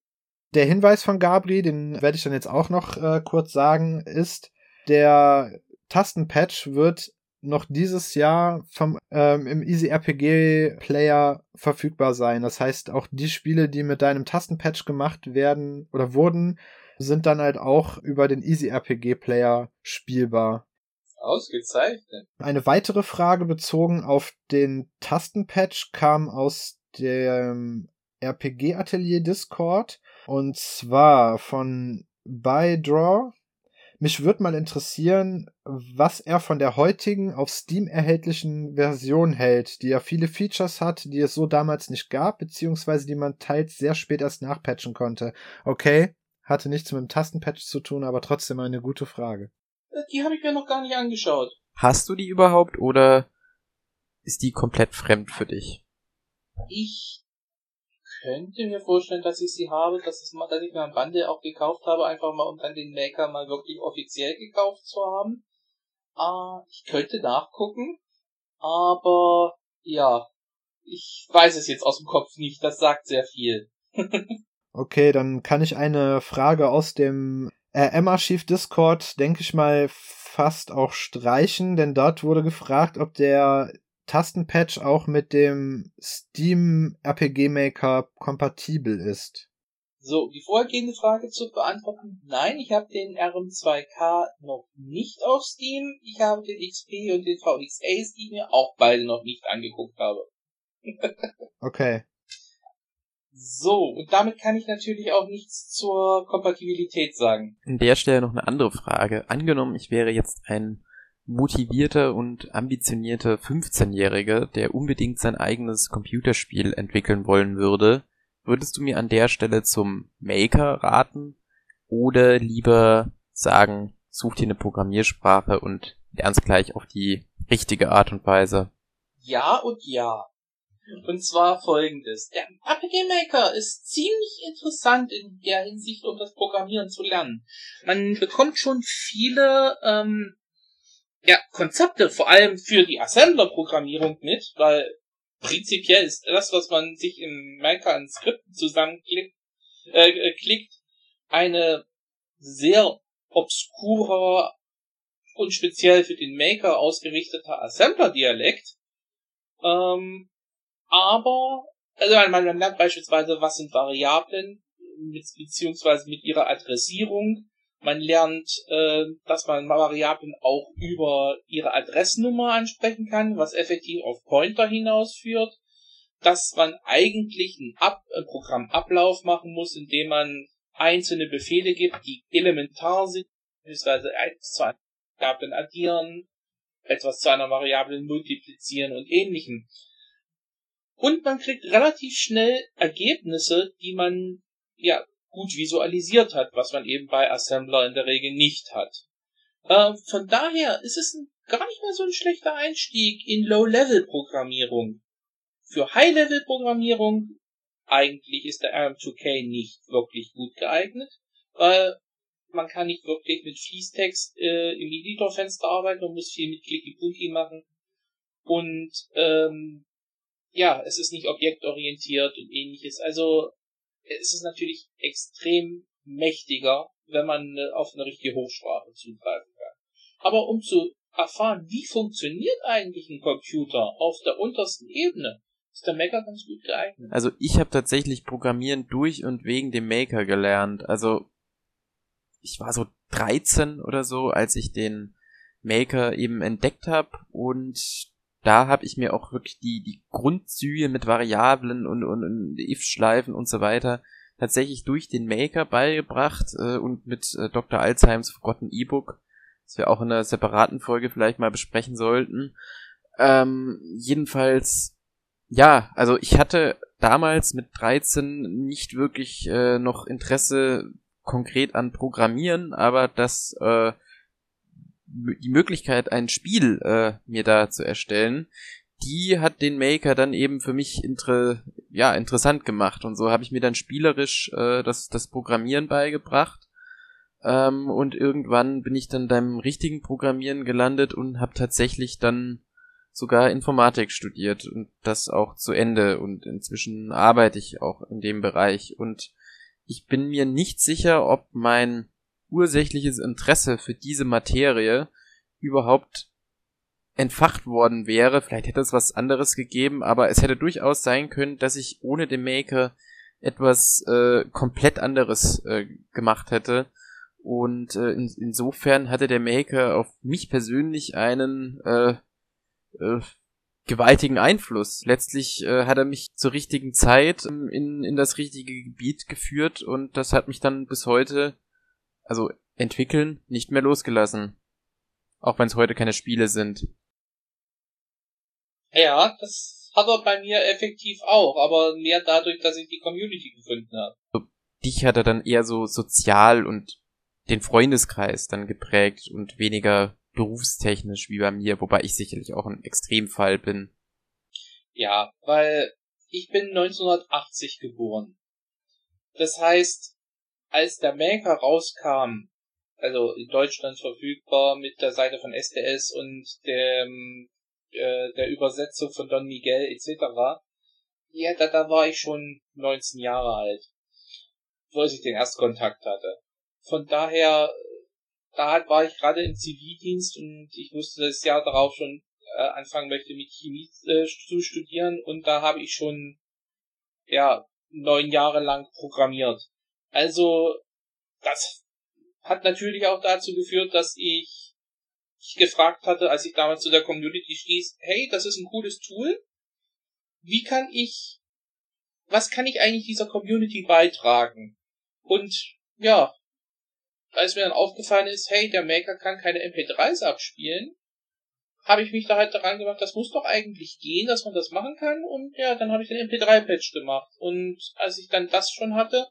Der Hinweis von Gabri, den werde ich dann jetzt auch noch äh, kurz sagen, ist, der Tastenpatch wird noch dieses Jahr vom ähm, im Easy RPG Player verfügbar sein. Das heißt, auch die Spiele, die mit deinem Tastenpatch gemacht werden oder wurden, sind dann halt auch über den Easy RPG Player spielbar. Ausgezeichnet. Eine weitere Frage bezogen auf den Tastenpatch kam aus dem RPG Atelier Discord und zwar von Bydraw mich würde mal interessieren, was er von der heutigen auf Steam erhältlichen Version hält, die ja viele Features hat, die es so damals nicht gab, beziehungsweise die man teils sehr spät erst nachpatchen konnte. Okay, hatte nichts mit dem Tastenpatch zu tun, aber trotzdem eine gute Frage. Die habe ich mir noch gar nicht angeschaut. Hast du die überhaupt oder ist die komplett fremd für dich? Ich könnte mir vorstellen, dass ich sie habe, dass, es mal, dass ich mir ein Bundle auch gekauft habe, einfach mal um dann den Maker mal wirklich offiziell gekauft zu haben. Äh, ich könnte nachgucken, aber ja, ich weiß es jetzt aus dem Kopf nicht, das sagt sehr viel. okay, dann kann ich eine Frage aus dem RM-Archiv Discord, denke ich mal, fast auch streichen, denn dort wurde gefragt, ob der Tastenpatch auch mit dem Steam RPG Maker kompatibel ist. So, die vorhergehende Frage zu beantworten. Nein, ich habe den RM2K noch nicht auf Steam. Ich habe den XP und den VX Ace, die ich mir auch beide noch nicht angeguckt habe. okay. So, und damit kann ich natürlich auch nichts zur Kompatibilität sagen. An der Stelle noch eine andere Frage. Angenommen, ich wäre jetzt ein motivierter und ambitionierter 15-Jähriger, der unbedingt sein eigenes Computerspiel entwickeln wollen würde, würdest du mir an der Stelle zum Maker raten oder lieber sagen, such dir eine Programmiersprache und lernst gleich auf die richtige Art und Weise? Ja und ja. Und zwar folgendes. Der RPG Maker ist ziemlich interessant in der Hinsicht, um das Programmieren zu lernen. Man bekommt schon viele ähm, ja, Konzepte, vor allem für die Assembler-Programmierung mit, weil prinzipiell ist das, was man sich im Maker an Skripten zusammenklickt, äh, äh, klickt, eine sehr obskurer und speziell für den Maker ausgerichteter Assembler-Dialekt. Ähm, aber, also man, man lernt beispielsweise, was sind Variablen, mit, beziehungsweise mit ihrer Adressierung, man lernt, äh, dass man Variablen auch über ihre Adressnummer ansprechen kann, was effektiv auf Pointer hinausführt. Dass man eigentlich einen, Ab einen Programmablauf machen muss, indem man einzelne Befehle gibt, die elementar sind, beispielsweise eins zu einer Variablen addieren, etwas zu einer Variablen multiplizieren und ähnlichem. Und man kriegt relativ schnell Ergebnisse, die man ja gut visualisiert hat, was man eben bei Assembler in der Regel nicht hat. Äh, von daher ist es ein, gar nicht mal so ein schlechter Einstieg in Low-Level-Programmierung. Für High-Level-Programmierung eigentlich ist der RM2K nicht wirklich gut geeignet, weil man kann nicht wirklich mit Fließtext äh, im Editorfenster arbeiten, man muss viel mit Clicky-Punky machen. Und ähm, ja, es ist nicht objektorientiert und ähnliches. Also es ist natürlich extrem mächtiger, wenn man äh, auf eine richtige Hochsprache zugreifen kann. Aber um zu erfahren, wie funktioniert eigentlich ein Computer auf der untersten Ebene, ist der Maker ganz gut geeignet. Also ich habe tatsächlich Programmieren durch und wegen dem Maker gelernt. Also ich war so 13 oder so, als ich den Maker eben entdeckt habe und da habe ich mir auch wirklich die, die Grundzüge mit Variablen und, und, und if-Schleifen und so weiter tatsächlich durch den Maker beigebracht äh, und mit äh, Dr. Alzheims Forgotten E-Book, das wir auch in einer separaten Folge vielleicht mal besprechen sollten. Ähm, jedenfalls, ja, also ich hatte damals mit 13 nicht wirklich äh, noch Interesse konkret an Programmieren, aber das äh, die Möglichkeit, ein Spiel äh, mir da zu erstellen, die hat den Maker dann eben für mich inter ja, interessant gemacht. Und so habe ich mir dann spielerisch äh, das, das Programmieren beigebracht. Ähm, und irgendwann bin ich dann beim richtigen Programmieren gelandet und habe tatsächlich dann sogar Informatik studiert und das auch zu Ende. Und inzwischen arbeite ich auch in dem Bereich. Und ich bin mir nicht sicher, ob mein ursächliches Interesse für diese Materie überhaupt entfacht worden wäre. Vielleicht hätte es was anderes gegeben, aber es hätte durchaus sein können, dass ich ohne den Maker etwas äh, komplett anderes äh, gemacht hätte. Und äh, in, insofern hatte der Maker auf mich persönlich einen äh, äh, gewaltigen Einfluss. Letztlich äh, hat er mich zur richtigen Zeit in, in das richtige Gebiet geführt und das hat mich dann bis heute also Entwickeln nicht mehr losgelassen. Auch wenn es heute keine Spiele sind. Ja, das hat er bei mir effektiv auch, aber mehr dadurch, dass ich die Community gefunden habe. Dich hat er dann eher so sozial und den Freundeskreis dann geprägt und weniger berufstechnisch wie bei mir, wobei ich sicherlich auch ein Extremfall bin. Ja, weil ich bin 1980 geboren. Das heißt, als der Maker rauskam, also in Deutschland verfügbar mit der Seite von SDS und dem, äh, der Übersetzung von Don Miguel etc., ja, da, da war ich schon 19 Jahre alt, als ich den Erstkontakt hatte. Von daher, da war ich gerade im Zivildienst und ich wusste das Jahr darauf schon äh, anfangen möchte mit Chemie äh, zu studieren und da habe ich schon ja neun Jahre lang programmiert. Also das hat natürlich auch dazu geführt, dass ich, gefragt hatte, als ich damals zu der Community stieß, hey, das ist ein cooles Tool. Wie kann ich, was kann ich eigentlich dieser Community beitragen? Und ja, als mir dann aufgefallen ist, hey, der Maker kann keine MP3s abspielen, habe ich mich da halt daran gemacht, das muss doch eigentlich gehen, dass man das machen kann. Und ja, dann habe ich den MP3-Patch gemacht. Und als ich dann das schon hatte,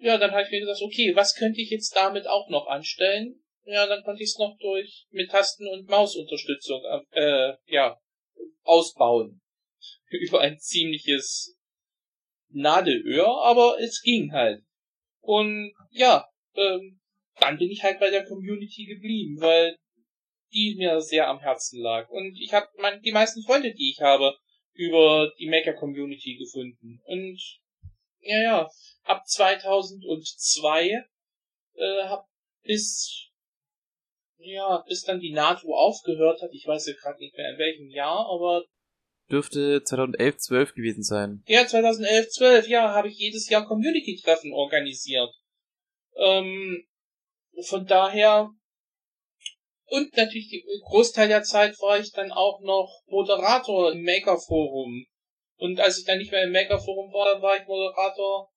ja, dann habe ich mir gesagt, okay, was könnte ich jetzt damit auch noch anstellen? Ja, dann konnte ich es noch durch mit Tasten- und Mausunterstützung äh, ja, ausbauen. Über ein ziemliches Nadelöhr, aber es ging halt. Und ja, ähm, dann bin ich halt bei der Community geblieben, weil die mir sehr am Herzen lag. Und ich habe die meisten Freunde, die ich habe, über die Maker Community gefunden. Und ja, ja, ab 2002 äh, hab bis ja, bis dann die NATO aufgehört hat. Ich weiß ja gerade nicht mehr in welchem Jahr, aber dürfte 2011, 12 gewesen sein. Ja, 2011, 12, ja, habe ich jedes Jahr Community-Treffen organisiert. Ähm, von daher und natürlich die Großteil der Zeit war ich dann auch noch Moderator im Maker Forum. Und als ich dann nicht mehr im Maker Forum war, dann war ich Moderator,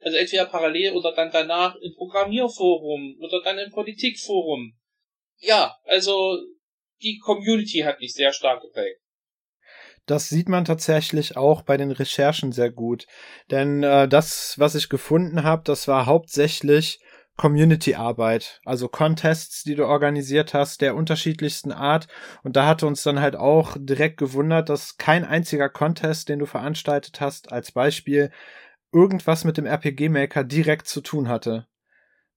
also entweder parallel oder dann danach im Programmierforum oder dann im Politikforum. Ja, also die Community hat mich sehr stark geprägt. Das sieht man tatsächlich auch bei den Recherchen sehr gut. Denn äh, das, was ich gefunden habe, das war hauptsächlich Community-Arbeit, also Contests, die du organisiert hast, der unterschiedlichsten Art. Und da hatte uns dann halt auch direkt gewundert, dass kein einziger Contest, den du veranstaltet hast, als Beispiel irgendwas mit dem RPG-Maker direkt zu tun hatte.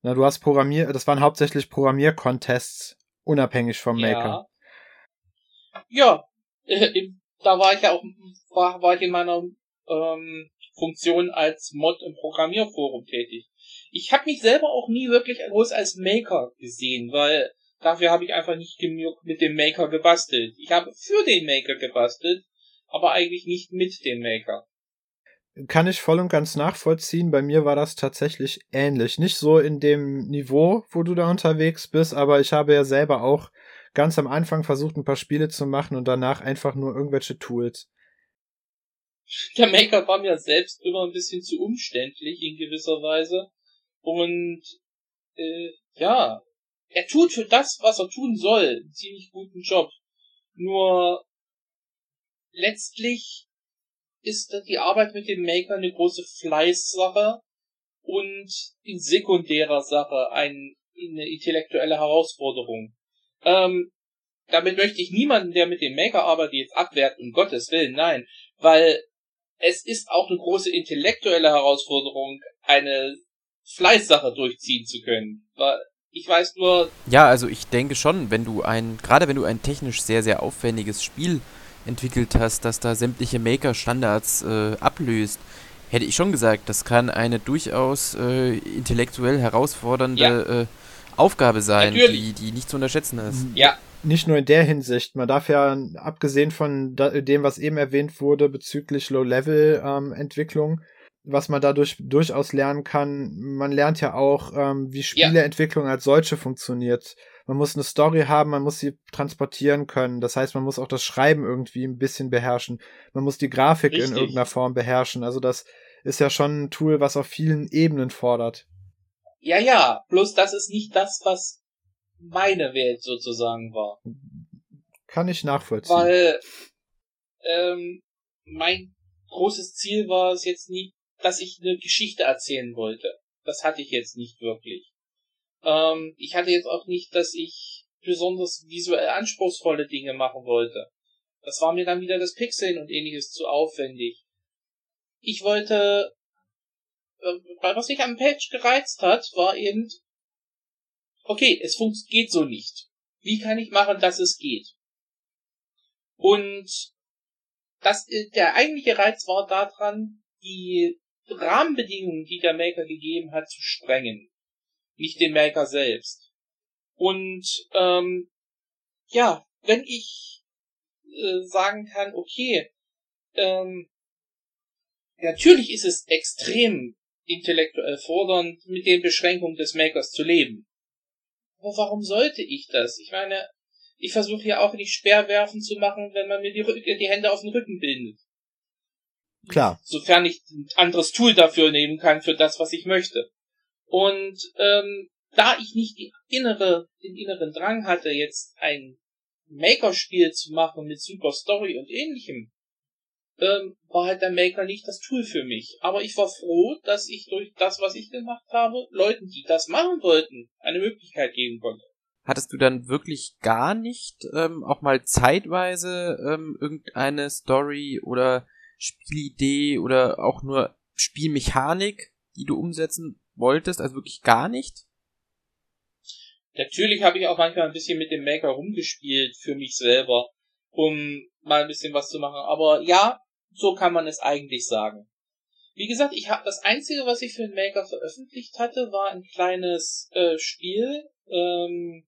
Na, du hast Programmier, das waren hauptsächlich Programmier-Contests, unabhängig vom Maker. Ja, ja äh, da war ich ja auch, war, war ich in meiner ähm, Funktion als Mod im Programmierforum tätig. Ich habe mich selber auch nie wirklich groß als Maker gesehen, weil dafür habe ich einfach nicht genug mit dem Maker gebastelt. Ich habe für den Maker gebastelt, aber eigentlich nicht mit dem Maker. Kann ich voll und ganz nachvollziehen. Bei mir war das tatsächlich ähnlich. Nicht so in dem Niveau, wo du da unterwegs bist, aber ich habe ja selber auch ganz am Anfang versucht, ein paar Spiele zu machen und danach einfach nur irgendwelche Tools. Der Maker war mir selbst immer ein bisschen zu umständlich in gewisser Weise. Und äh, ja, er tut für das, was er tun soll, einen ziemlich guten Job. Nur letztlich ist die Arbeit mit dem Maker eine große Fleißsache und in sekundärer Sache ein, eine intellektuelle Herausforderung. Ähm, damit möchte ich niemanden, der mit dem Maker arbeitet, jetzt abwerten, um Gottes Willen, nein, weil es ist auch eine große intellektuelle Herausforderung, eine Fleißsache durchziehen zu können. Weil ich weiß nur. Ja, also ich denke schon, wenn du ein, gerade wenn du ein technisch sehr, sehr aufwendiges Spiel entwickelt hast, das da sämtliche Maker-Standards äh, ablöst, hätte ich schon gesagt, das kann eine durchaus äh, intellektuell herausfordernde ja. äh, Aufgabe sein, die, die nicht zu unterschätzen ist. Ja. Nicht nur in der Hinsicht, man darf ja, abgesehen von dem, was eben erwähnt wurde bezüglich Low-Level-Entwicklung, ähm, was man dadurch durchaus lernen kann. Man lernt ja auch, ähm, wie Spieleentwicklung als solche funktioniert. Man muss eine Story haben, man muss sie transportieren können. Das heißt, man muss auch das Schreiben irgendwie ein bisschen beherrschen. Man muss die Grafik Richtig. in irgendeiner Form beherrschen. Also das ist ja schon ein Tool, was auf vielen Ebenen fordert. Ja, ja, bloß das ist nicht das, was meine Welt sozusagen war. Kann ich nachvollziehen. Weil ähm, mein großes Ziel war es jetzt nie, dass ich eine Geschichte erzählen wollte. Das hatte ich jetzt nicht wirklich. Ähm, ich hatte jetzt auch nicht, dass ich besonders visuell anspruchsvolle Dinge machen wollte. Das war mir dann wieder das Pixeln und ähnliches zu aufwendig. Ich wollte, äh, was mich am Page gereizt hat, war eben, okay, es geht so nicht. Wie kann ich machen, dass es geht? Und das, äh, der eigentliche Reiz war daran, die Rahmenbedingungen, die der Maker gegeben hat, zu sprengen. Nicht den Maker selbst. Und ähm, ja, wenn ich äh, sagen kann, okay, ähm, natürlich ist es extrem intellektuell fordernd, mit den Beschränkungen des Makers zu leben. Aber warum sollte ich das? Ich meine, ich versuche ja auch nicht Speerwerfen zu machen, wenn man mir die, die Hände auf den Rücken bindet. Klar. Sofern ich ein anderes Tool dafür nehmen kann, für das, was ich möchte. Und ähm, da ich nicht die innere, den inneren Drang hatte, jetzt ein Maker-Spiel zu machen mit super Story und ähnlichem, ähm, war halt der Maker nicht das Tool für mich. Aber ich war froh, dass ich durch das, was ich gemacht habe, Leuten, die das machen wollten, eine Möglichkeit geben konnte. Hattest du dann wirklich gar nicht ähm, auch mal zeitweise ähm, irgendeine Story oder Spielidee oder auch nur Spielmechanik, die du umsetzen wolltest, also wirklich gar nicht? Natürlich habe ich auch manchmal ein bisschen mit dem Maker rumgespielt für mich selber, um mal ein bisschen was zu machen. Aber ja, so kann man es eigentlich sagen. Wie gesagt, ich habe das einzige, was ich für den Maker veröffentlicht hatte, war ein kleines äh, Spiel, ähm,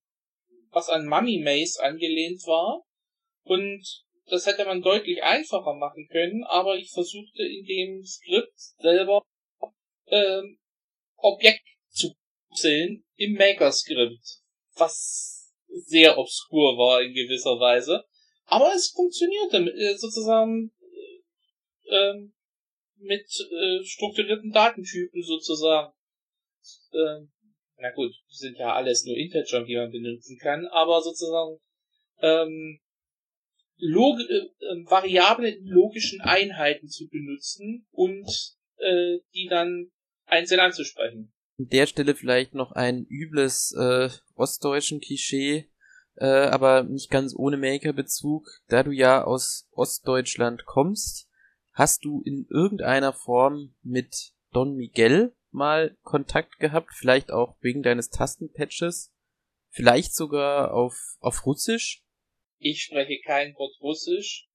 was an Mummy Maze angelehnt war. Und das hätte man deutlich einfacher machen können, aber ich versuchte in dem Skript selber ähm, Objekt zu zählen im Maker-Skript, was sehr obskur war in gewisser Weise. Aber es funktionierte äh, sozusagen äh, ähm, mit äh, strukturierten Datentypen sozusagen. Ähm, na gut, sind ja alles nur Integer, die man benutzen kann, aber sozusagen ähm, log äh, Variablen in logischen Einheiten zu benutzen und äh, die dann einzeln anzusprechen. An der Stelle vielleicht noch ein übles äh, ostdeutschen Klischee, äh, aber nicht ganz ohne Maker-Bezug. Da du ja aus Ostdeutschland kommst, hast du in irgendeiner Form mit Don Miguel mal Kontakt gehabt, vielleicht auch wegen deines Tastenpatches, vielleicht sogar auf, auf Russisch? Ich spreche kein Wort Russisch.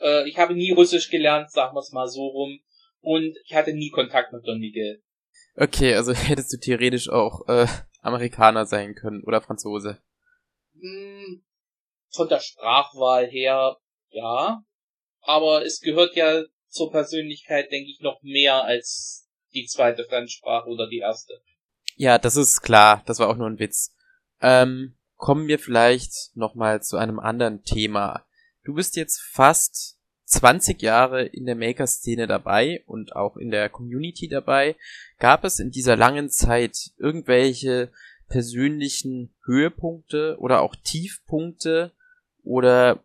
Äh, ich habe nie Russisch gelernt, sagen wir es mal so rum. Und ich hatte nie Kontakt mit Don Miguel. Okay, also hättest du theoretisch auch äh, Amerikaner sein können oder Franzose. Hm, von der Sprachwahl her, ja. Aber es gehört ja zur Persönlichkeit, denke ich, noch mehr als die zweite Fremdsprache oder die erste. Ja, das ist klar. Das war auch nur ein Witz. Ähm, kommen wir vielleicht nochmal zu einem anderen Thema. Du bist jetzt fast 20 Jahre in der Maker-Szene dabei und auch in der Community dabei. Gab es in dieser langen Zeit irgendwelche persönlichen Höhepunkte oder auch Tiefpunkte oder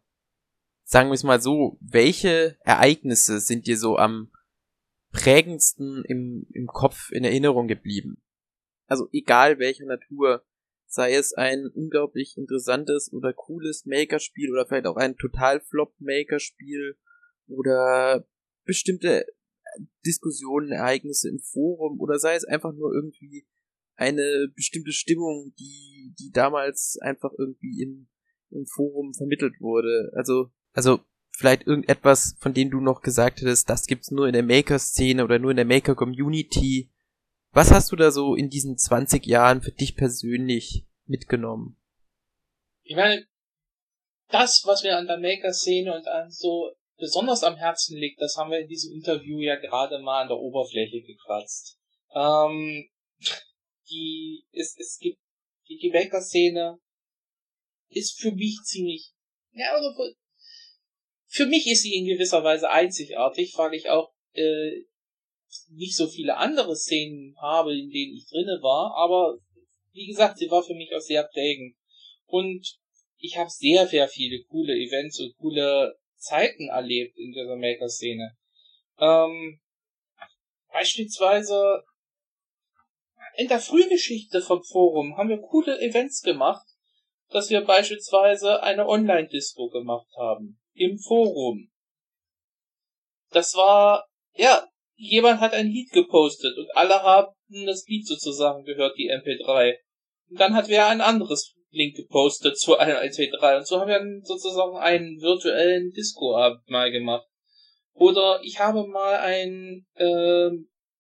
sagen wir es mal so, welche Ereignisse sind dir so am prägendsten im, im Kopf in Erinnerung geblieben? Also egal welcher Natur, sei es ein unglaublich interessantes oder cooles Maker-Spiel oder vielleicht auch ein total flop Maker-Spiel oder bestimmte Diskussionen, Ereignisse im Forum oder sei es einfach nur irgendwie eine bestimmte Stimmung, die, die damals einfach irgendwie im, im Forum vermittelt wurde. Also, also vielleicht irgendetwas, von dem du noch gesagt hättest, das gibt's nur in der Maker-Szene oder nur in der Maker-Community, was hast du da so in diesen 20 Jahren für dich persönlich mitgenommen? Ich meine, das, was mir an der Maker-Szene und an so besonders am Herzen liegt, das haben wir in diesem Interview ja gerade mal an der Oberfläche gekratzt. Ähm, die, es, es gibt, die, die Maker-Szene ist für mich ziemlich, ja, oder für, für mich ist sie in gewisser Weise einzigartig, weil ich auch äh, nicht so viele andere Szenen habe, in denen ich drinne war, aber wie gesagt, sie war für mich auch sehr prägend. Und ich habe sehr, sehr viele coole Events und coole Zeiten erlebt in dieser Maker-Szene. Ähm, beispielsweise in der Frühgeschichte vom Forum haben wir coole Events gemacht, dass wir beispielsweise eine Online-Disco gemacht haben. Im Forum. Das war, ja, jemand hat ein Lied gepostet und alle haben das Lied sozusagen gehört, die MP3. Und dann hat wer ein anderes Link gepostet zu einem MP3 und so haben wir sozusagen einen virtuellen Disco-Abend mal gemacht. Oder ich habe mal ein äh,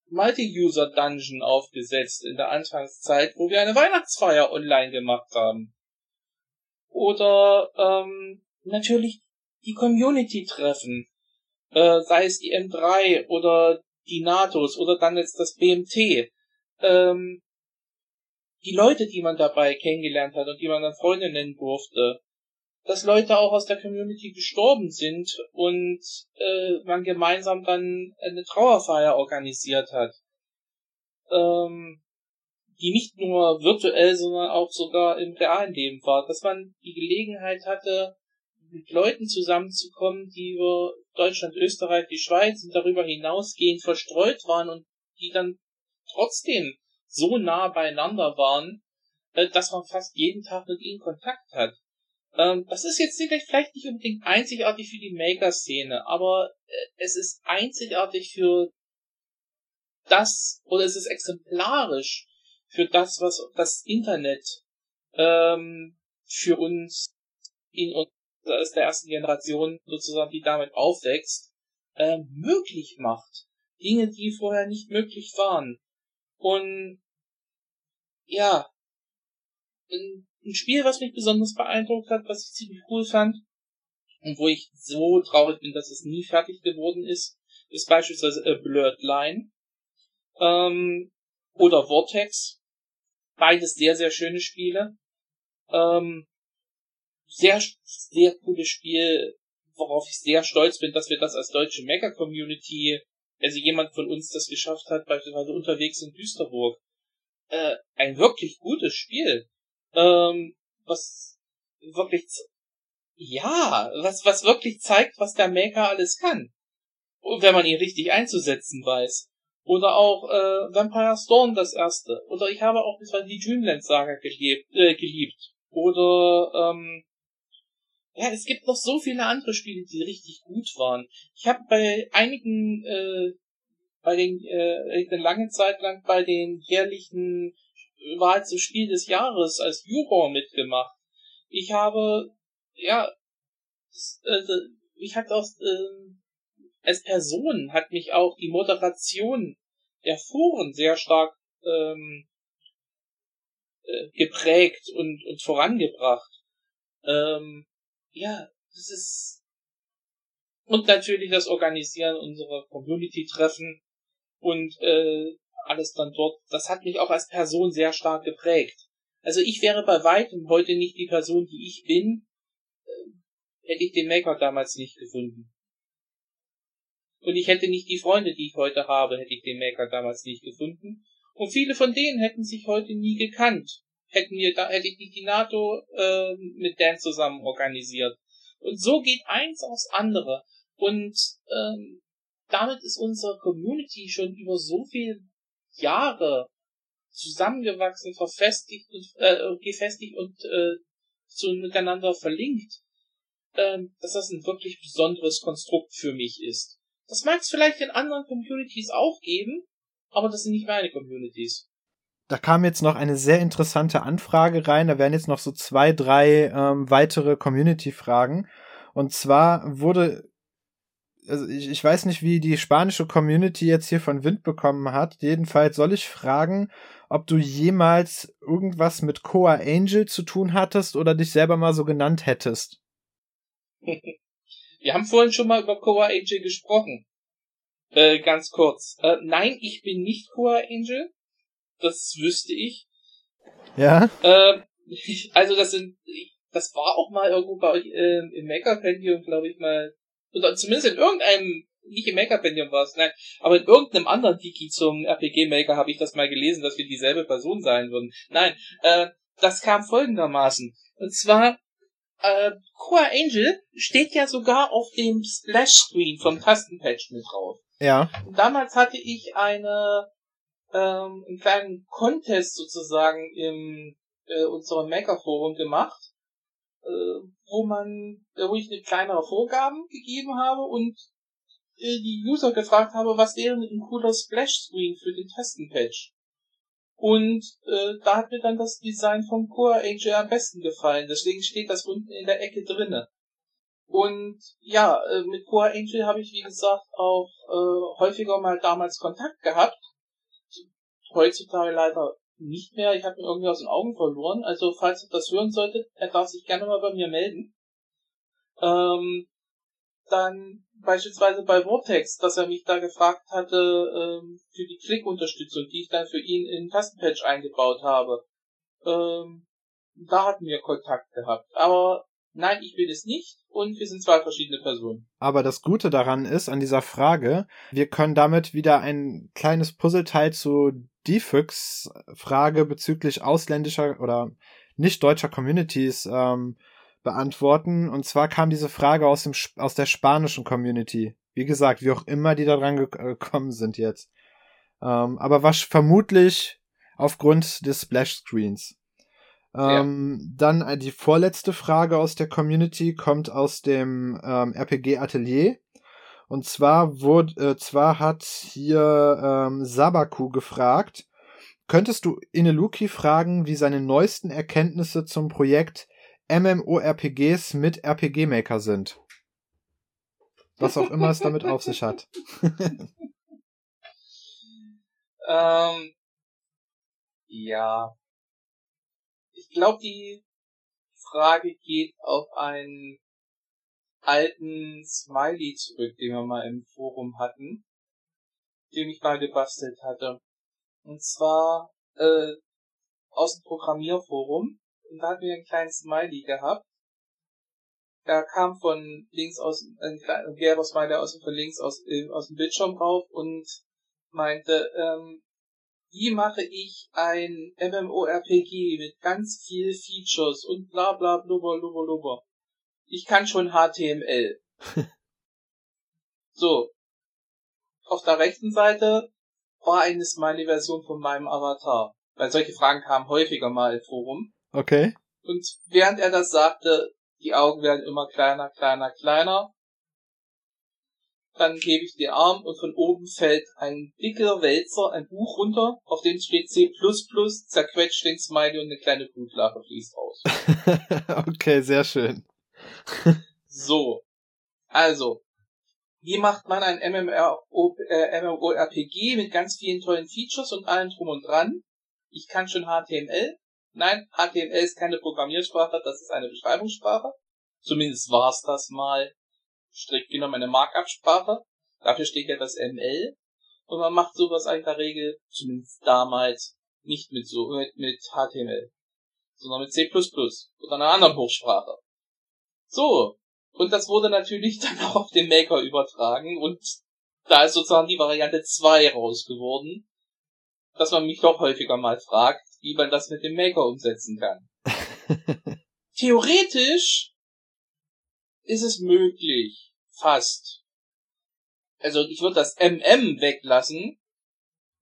Multi-User-Dungeon aufgesetzt in der Anfangszeit, wo wir eine Weihnachtsfeier online gemacht haben. Oder ähm, natürlich die Community-Treffen, äh, sei es die M3 oder die NATOs oder dann jetzt das BMT. Ähm, die Leute, die man dabei kennengelernt hat und die man dann Freunde nennen durfte, dass Leute auch aus der Community gestorben sind und äh, man gemeinsam dann eine Trauerfeier organisiert hat. Ähm, die nicht nur virtuell, sondern auch sogar im realen Leben war. Dass man die Gelegenheit hatte, mit Leuten zusammenzukommen, die über Deutschland, Österreich, die Schweiz und darüber hinausgehend verstreut waren und die dann trotzdem so nah beieinander waren, äh, dass man fast jeden Tag mit ihnen Kontakt hat. Ähm, das ist jetzt vielleicht nicht unbedingt einzigartig für die Maker-Szene, aber äh, es ist einzigartig für das, oder es ist exemplarisch für das, was das Internet ähm, für uns in uns aus der ersten Generation sozusagen, die damit aufwächst, äh, möglich macht. Dinge, die vorher nicht möglich waren. Und ja, ein, ein Spiel, was mich besonders beeindruckt hat, was ich ziemlich cool fand und wo ich so traurig bin, dass es nie fertig geworden ist, ist beispielsweise A Blurred Line ähm, oder Vortex. Beides sehr, sehr schöne Spiele. Ähm, sehr, sehr cooles Spiel, worauf ich sehr stolz bin, dass wir das als deutsche Mecha-Community, also jemand von uns das geschafft hat, beispielsweise unterwegs in Düsterburg. Äh, ein wirklich gutes Spiel. Ähm, was wirklich, ja, was, was wirklich zeigt, was der Maker alles kann. Wenn man ihn richtig einzusetzen weiß. Oder auch äh, Vampire Storm das erste. Oder ich habe auch bisweilen die Dreamland Saga gelebt, äh, geliebt. Oder ähm, ja, es gibt noch so viele andere Spiele, die richtig gut waren. Ich habe bei einigen, äh, bei den, äh, eine lange Zeit lang bei den jährlichen Wahl zum Spiel des Jahres als Juror mitgemacht. Ich habe, ja, äh, ich hatte auch, äh, als Person hat mich auch die Moderation der Foren sehr stark ähm, äh, geprägt und, und vorangebracht. Ähm, ja, das ist und natürlich das Organisieren unserer Community-Treffen und äh, alles dann dort. Das hat mich auch als Person sehr stark geprägt. Also ich wäre bei weitem heute nicht die Person, die ich bin, äh, hätte ich den Maker damals nicht gefunden. Und ich hätte nicht die Freunde, die ich heute habe, hätte ich den Maker damals nicht gefunden. Und viele von denen hätten sich heute nie gekannt. Hätten wir da, hätte ich nicht die NATO äh, mit Dan zusammen organisiert. Und so geht eins aufs andere. Und ähm, damit ist unsere Community schon über so viele Jahre zusammengewachsen, verfestigt und äh, gefestigt und äh, so miteinander verlinkt, äh, dass das ein wirklich besonderes Konstrukt für mich ist. Das mag es vielleicht in anderen Communities auch geben, aber das sind nicht meine Communities. Da kam jetzt noch eine sehr interessante Anfrage rein. Da werden jetzt noch so zwei, drei ähm, weitere Community-Fragen. Und zwar wurde, also ich, ich weiß nicht, wie die spanische Community jetzt hier von Wind bekommen hat. Jedenfalls soll ich fragen, ob du jemals irgendwas mit Coa Angel zu tun hattest oder dich selber mal so genannt hättest. Wir haben vorhin schon mal über Coa Angel gesprochen. Äh, ganz kurz. Äh, nein, ich bin nicht Coa Angel. Das wüsste ich. Ja. Äh, ich, also das sind, das war auch mal irgendwo bei euch äh, im Maker-Pendium, glaube ich mal, oder zumindest in irgendeinem nicht im Maker-Pendium war es, nein, aber in irgendeinem anderen Wiki zum RPG-Maker habe ich das mal gelesen, dass wir dieselbe Person sein würden. Nein, äh, das kam folgendermaßen. Und zwar, äh, Core Angel steht ja sogar auf dem Splash-Screen vom Tastenpatch mit drauf. Ja. Und damals hatte ich eine, ähm, einen kleinen Contest sozusagen im äh, unserem Maker-Forum gemacht, äh, wo man, äh, wo ich eine kleinere Vorgaben gegeben habe und äh, die User gefragt habe, was wäre ein cooler Splash-Screen für den Tastenpatch. Und äh, da hat mir dann das Design vom Core AJ am besten gefallen. Deswegen steht das unten in der Ecke drinne. Und ja, äh, mit Core Angel habe ich, wie gesagt, auch äh, häufiger mal damals Kontakt gehabt. Heutzutage leider nicht mehr. Ich habe ihn irgendwie aus den Augen verloren. Also falls ihr das hören solltet, er darf sich gerne mal bei mir melden. Ähm, dann beispielsweise bei Vortex, dass er mich da gefragt hatte ähm, für die Klickunterstützung, die ich dann für ihn in Tastenpatch eingebaut habe. Ähm, da hatten wir Kontakt gehabt. Aber nein, ich bin es nicht und wir sind zwei verschiedene Personen. Aber das Gute daran ist, an dieser Frage, wir können damit wieder ein kleines Puzzleteil zu Defuchs Frage bezüglich ausländischer oder nicht deutscher Communities ähm, beantworten. Und zwar kam diese Frage aus, dem, aus der spanischen Community. Wie gesagt, wie auch immer die da dran äh, gekommen sind jetzt. Ähm, aber was vermutlich aufgrund des Splash-Screens. Ähm, ja. Dann die vorletzte Frage aus der Community kommt aus dem ähm, RPG Atelier. Und zwar wurde, äh, zwar hat hier ähm, Sabaku gefragt, könntest du Ineluki fragen, wie seine neuesten Erkenntnisse zum Projekt MMORPGs mit RPG Maker sind? Was auch immer es damit auf sich hat. ähm, ja. Ich glaube, die Frage geht auf einen alten Smiley zurück, den wir mal im Forum hatten, den ich mal gebastelt hatte. Und zwar äh, aus dem Programmierforum. Und da hatten wir einen kleinen Smiley gehabt. Da kam von links aus ein, ein gelber Smiley aus von links aus, äh, aus dem Bildschirm rauf und meinte, ähm, wie mache ich ein MMORPG mit ganz viel Features und bla bla blubber blubber blubber ich kann schon HTML. so. Auf der rechten Seite war eine Smiley-Version von meinem Avatar. Weil solche Fragen kamen häufiger mal im Forum. Okay. Und während er das sagte, die Augen werden immer kleiner, kleiner, kleiner. Dann gebe ich den Arm und von oben fällt ein dicker Wälzer, ein Buch runter, auf dem steht C++, zerquetscht den Smiley und eine kleine Blutlache fließt raus. okay, sehr schön so. Also. Wie macht man ein MMORPG mit ganz vielen tollen Features und allem drum und dran? Ich kann schon HTML. Nein, HTML ist keine Programmiersprache, das ist eine Beschreibungssprache. Zumindest war es das mal strikt genommen eine Markup-Sprache. Dafür steht ja das ML. Und man macht sowas in der Regel, zumindest damals, nicht mit so, mit, mit HTML, sondern mit C++ oder einer anderen Hochsprache. So. Und das wurde natürlich dann auch auf den Maker übertragen und da ist sozusagen die Variante 2 rausgeworden, dass man mich doch häufiger mal fragt, wie man das mit dem Maker umsetzen kann. Theoretisch ist es möglich. Fast. Also ich würde das MM weglassen.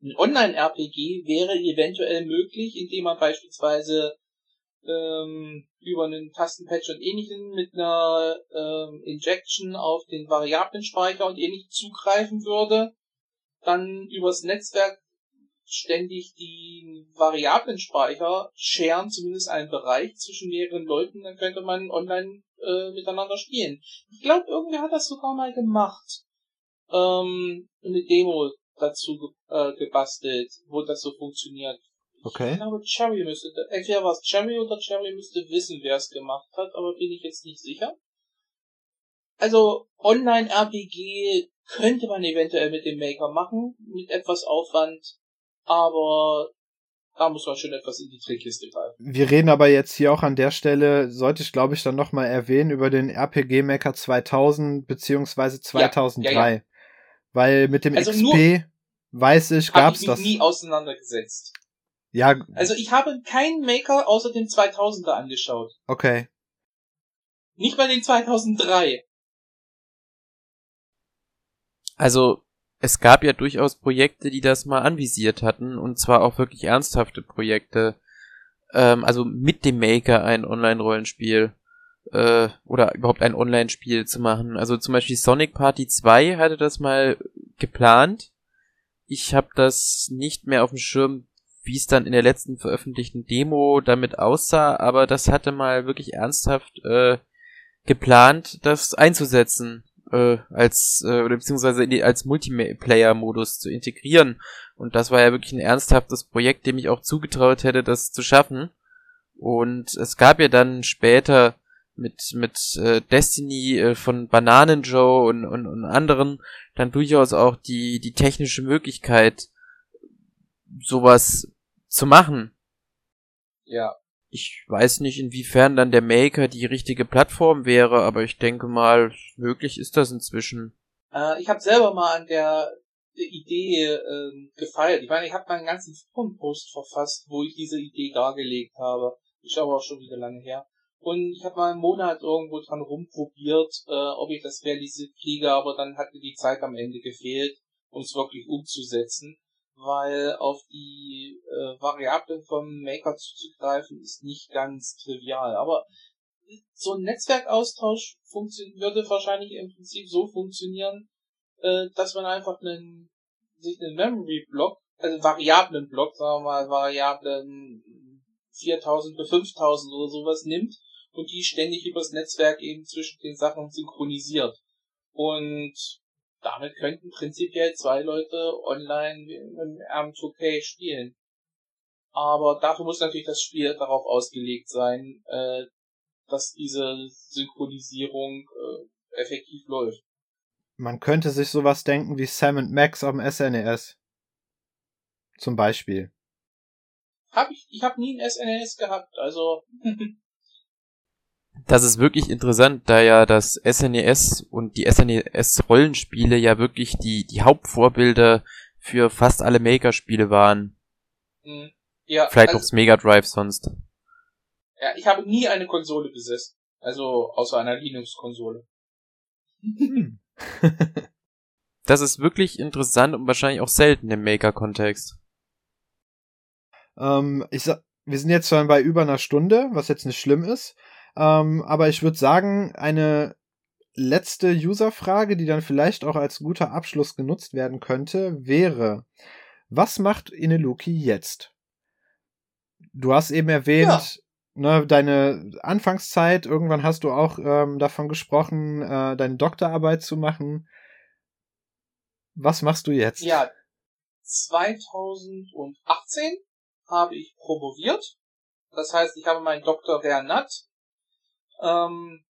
Ein Online-RPG wäre eventuell möglich, indem man beispielsweise ähm, über einen Tastenpatch und ähnlichen mit einer ähm, Injection auf den Variablenspeicher und ähnlich zugreifen würde, dann übers Netzwerk ständig die Variablenspeicher scheren, zumindest einen Bereich zwischen mehreren Leuten, dann könnte man online äh, miteinander spielen. Ich glaube, irgendwer hat das sogar mal gemacht. Ähm, eine Demo dazu ge äh, gebastelt, wo das so funktioniert. Okay. Ich glaube, Cherry müsste, entweder war es Cherry oder Cherry müsste wissen, wer es gemacht hat, aber bin ich jetzt nicht sicher. Also, Online-RPG könnte man eventuell mit dem Maker machen, mit etwas Aufwand, aber da muss man schon etwas in die Trickkiste greifen. Wir reden aber jetzt hier auch an der Stelle, sollte ich glaube ich dann nochmal erwähnen, über den RPG Maker 2000 beziehungsweise 2003. Ja, ja, ja. Weil mit dem also XP, weiß ich, gab's ich das. nie auseinandergesetzt. Ja. Also ich habe keinen Maker außer dem 2000er angeschaut. Okay. Nicht mal den 2003. Also, es gab ja durchaus Projekte, die das mal anvisiert hatten, und zwar auch wirklich ernsthafte Projekte. Ähm, also mit dem Maker ein Online-Rollenspiel äh, oder überhaupt ein Online-Spiel zu machen. Also zum Beispiel Sonic Party 2 hatte das mal geplant. Ich habe das nicht mehr auf dem Schirm, wie es dann in der letzten veröffentlichten Demo damit aussah, aber das hatte mal wirklich ernsthaft äh, geplant, das einzusetzen äh, als äh, oder beziehungsweise die, als Multiplayer-Modus zu integrieren. Und das war ja wirklich ein ernsthaftes Projekt, dem ich auch zugetraut hätte, das zu schaffen. Und es gab ja dann später mit mit äh, Destiny äh, von Bananen Joe und, und, und anderen dann durchaus auch die die technische Möglichkeit sowas zu machen. Ja. Ich weiß nicht, inwiefern dann der Maker die richtige Plattform wäre, aber ich denke mal, möglich ist das inzwischen. Äh, ich habe selber mal an der Idee äh, gefeiert. Ich meine, ich habe meinen ganzen Forenpost verfasst, wo ich diese Idee dargelegt habe. Ich schaue auch schon wieder lange her. Und ich habe mal einen Monat irgendwo dran rumprobiert, äh, ob ich das realisiert kriege, aber dann hatte die Zeit am Ende gefehlt, um es wirklich umzusetzen weil auf die äh, Variablen vom Maker zuzugreifen ist nicht ganz trivial. Aber so ein Netzwerkaustausch würde wahrscheinlich im Prinzip so funktionieren, äh, dass man einfach einen, sich einen Memory-Block, also Variablen-Block, sagen wir mal, Variablen 4000 bis 5000 oder sowas nimmt und die ständig übers Netzwerk eben zwischen den Sachen synchronisiert. Und damit könnten prinzipiell zwei Leute online im M2K spielen. Aber dafür muss natürlich das Spiel darauf ausgelegt sein, äh, dass diese Synchronisierung äh, effektiv läuft. Man könnte sich sowas denken wie Sam und Max auf dem SNES. E Zum Beispiel. Hab ich, ich habe nie ein SNES e gehabt, also das ist wirklich interessant, da ja das SNES e und die SNES-Rollenspiele ja wirklich die, die Hauptvorbilder für fast alle Maker-Spiele waren. Mhm. Ja, Vielleicht also, aufs Mega Drive sonst. Ja, ich habe nie eine Konsole besessen. Also außer einer Linux-Konsole. Hm. das ist wirklich interessant und wahrscheinlich auch selten im Maker-Kontext. Ähm, ich sag, wir sind jetzt zwar bei über einer Stunde, was jetzt nicht schlimm ist. Ähm, aber ich würde sagen, eine letzte User-Frage, die dann vielleicht auch als guter Abschluss genutzt werden könnte, wäre, was macht Ineluki jetzt? Du hast eben erwähnt, ja. ne, deine Anfangszeit, irgendwann hast du auch ähm, davon gesprochen, äh, deine Doktorarbeit zu machen. Was machst du jetzt? Ja, 2018 habe ich promoviert. Das heißt, ich habe meinen Doktor Nat ähm,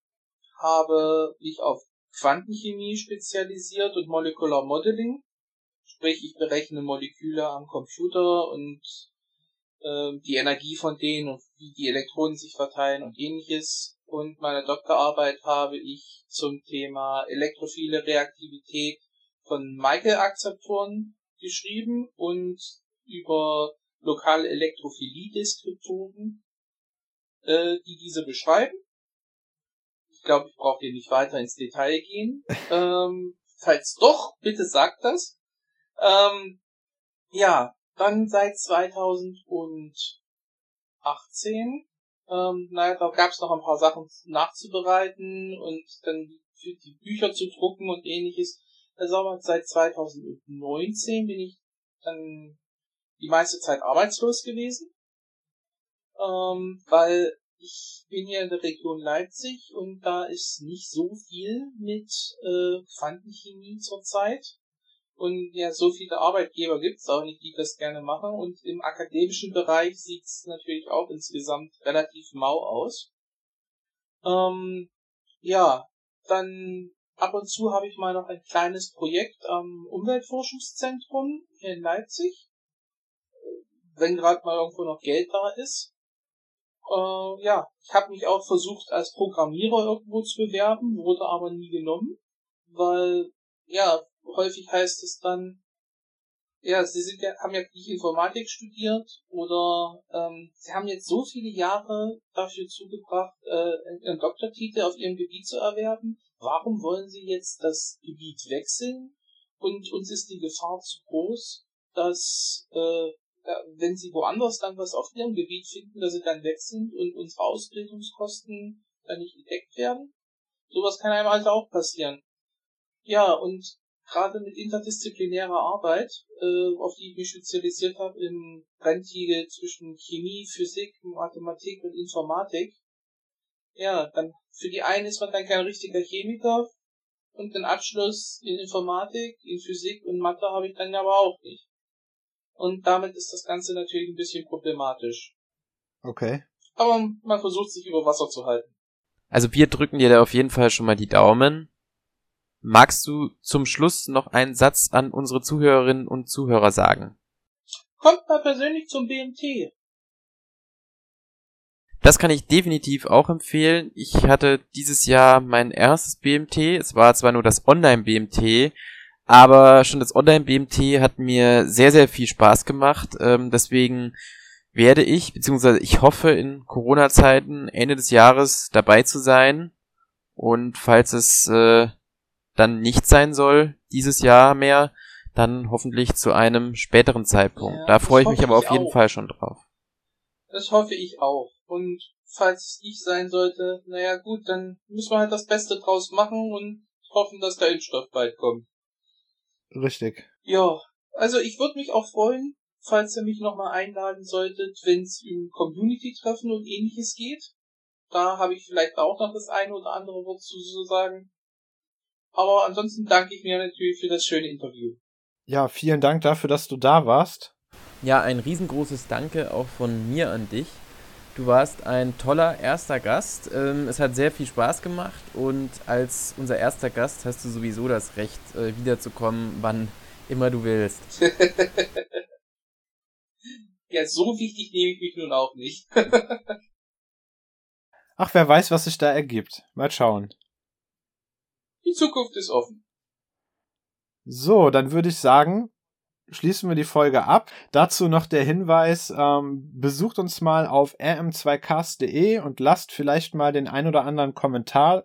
habe mich auf Quantenchemie spezialisiert und Molecular Modeling. Sprich, ich berechne Moleküle am Computer und äh, die Energie von denen und wie die Elektronen sich verteilen und ähnliches. Und meine Doktorarbeit habe ich zum Thema elektrophile Reaktivität von Michael-Akzeptoren geschrieben und über lokale Elektrophilie-Deskriptoren, äh, die diese beschreiben glaube, ich brauche hier nicht weiter ins Detail gehen. ähm, falls doch, bitte sagt das. Ähm, ja, dann seit 2018. Ähm, naja, da gab es noch ein paar Sachen nachzubereiten und dann für die Bücher zu drucken und ähnliches. Also seit 2019 bin ich dann die meiste Zeit arbeitslos gewesen, ähm, weil ich bin hier in der Region Leipzig und da ist nicht so viel mit äh, Quantenchemie zurzeit. Und ja, so viele Arbeitgeber gibt es auch nicht, die das gerne machen. Und im akademischen Bereich sieht es natürlich auch insgesamt relativ mau aus. Ähm, ja, dann ab und zu habe ich mal noch ein kleines Projekt am Umweltforschungszentrum hier in Leipzig. Wenn gerade mal irgendwo noch Geld da ist. Äh, ja, ich habe mich auch versucht als Programmierer irgendwo zu bewerben, wurde aber nie genommen, weil ja häufig heißt es dann, ja, sie sind ja, haben ja nicht Informatik studiert oder ähm, sie haben jetzt so viele Jahre dafür zugebracht, äh, einen Doktortitel auf ihrem Gebiet zu erwerben. Warum wollen sie jetzt das Gebiet wechseln? Und uns ist die Gefahr zu groß, dass äh, wenn sie woanders dann was auf ihrem Gebiet finden, dass sie dann weg sind und unsere Ausbildungskosten dann nicht gedeckt werden. Sowas kann einem halt auch passieren. Ja, und gerade mit interdisziplinärer Arbeit, äh, auf die ich mich spezialisiert habe, im Brenntiegel zwischen Chemie, Physik, Mathematik und Informatik, ja, dann für die einen ist man dann kein richtiger Chemiker und den Abschluss in Informatik, in Physik und Mathe habe ich dann aber auch nicht. Und damit ist das Ganze natürlich ein bisschen problematisch. Okay. Aber man versucht sich über Wasser zu halten. Also wir drücken dir da auf jeden Fall schon mal die Daumen. Magst du zum Schluss noch einen Satz an unsere Zuhörerinnen und Zuhörer sagen? Kommt mal persönlich zum BMT. Das kann ich definitiv auch empfehlen. Ich hatte dieses Jahr mein erstes BMT. Es war zwar nur das Online-BMT, aber schon das Online-BMT hat mir sehr, sehr viel Spaß gemacht. Ähm, deswegen werde ich, beziehungsweise ich hoffe in Corona-Zeiten Ende des Jahres dabei zu sein. Und falls es äh, dann nicht sein soll, dieses Jahr mehr, dann hoffentlich zu einem späteren Zeitpunkt. Ja, da freue ich mich aber auf jeden auch. Fall schon drauf. Das hoffe ich auch. Und falls es nicht sein sollte, naja gut, dann müssen wir halt das Beste draus machen und hoffen, dass der Impfstoff bald kommt. Richtig. Ja, also ich würde mich auch freuen, falls ihr mich nochmal einladen solltet, wenn es um Community-Treffen und ähnliches geht. Da habe ich vielleicht auch noch das eine oder andere Wort zu sagen. Aber ansonsten danke ich mir natürlich für das schöne Interview. Ja, vielen Dank dafür, dass du da warst. Ja, ein riesengroßes Danke auch von mir an dich. Du warst ein toller erster Gast. Ähm, es hat sehr viel Spaß gemacht und als unser erster Gast hast du sowieso das Recht, äh, wiederzukommen, wann immer du willst. ja, so wichtig nehme ich mich nun auch nicht. Ach, wer weiß, was sich da ergibt. Mal schauen. Die Zukunft ist offen. So, dann würde ich sagen, schließen wir die Folge ab. Dazu noch der Hinweis, ähm, besucht uns mal auf rm2cast.de und lasst vielleicht mal den ein oder anderen Kommentar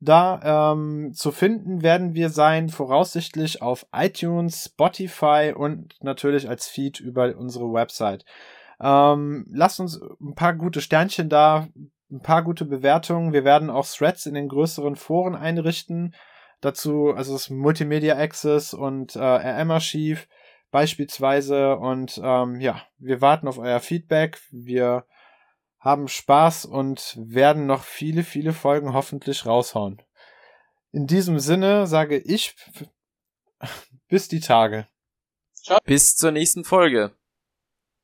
da. Ähm, zu finden werden wir sein, voraussichtlich auf iTunes, Spotify und natürlich als Feed über unsere Website. Ähm, lasst uns ein paar gute Sternchen da, ein paar gute Bewertungen. Wir werden auch Threads in den größeren Foren einrichten. Dazu, also das Multimedia Access und äh, RM-Archiv beispielsweise. Und ähm, ja, wir warten auf euer Feedback. Wir haben Spaß und werden noch viele, viele Folgen hoffentlich raushauen. In diesem Sinne sage ich bis die Tage. Ciao. Bis zur nächsten Folge.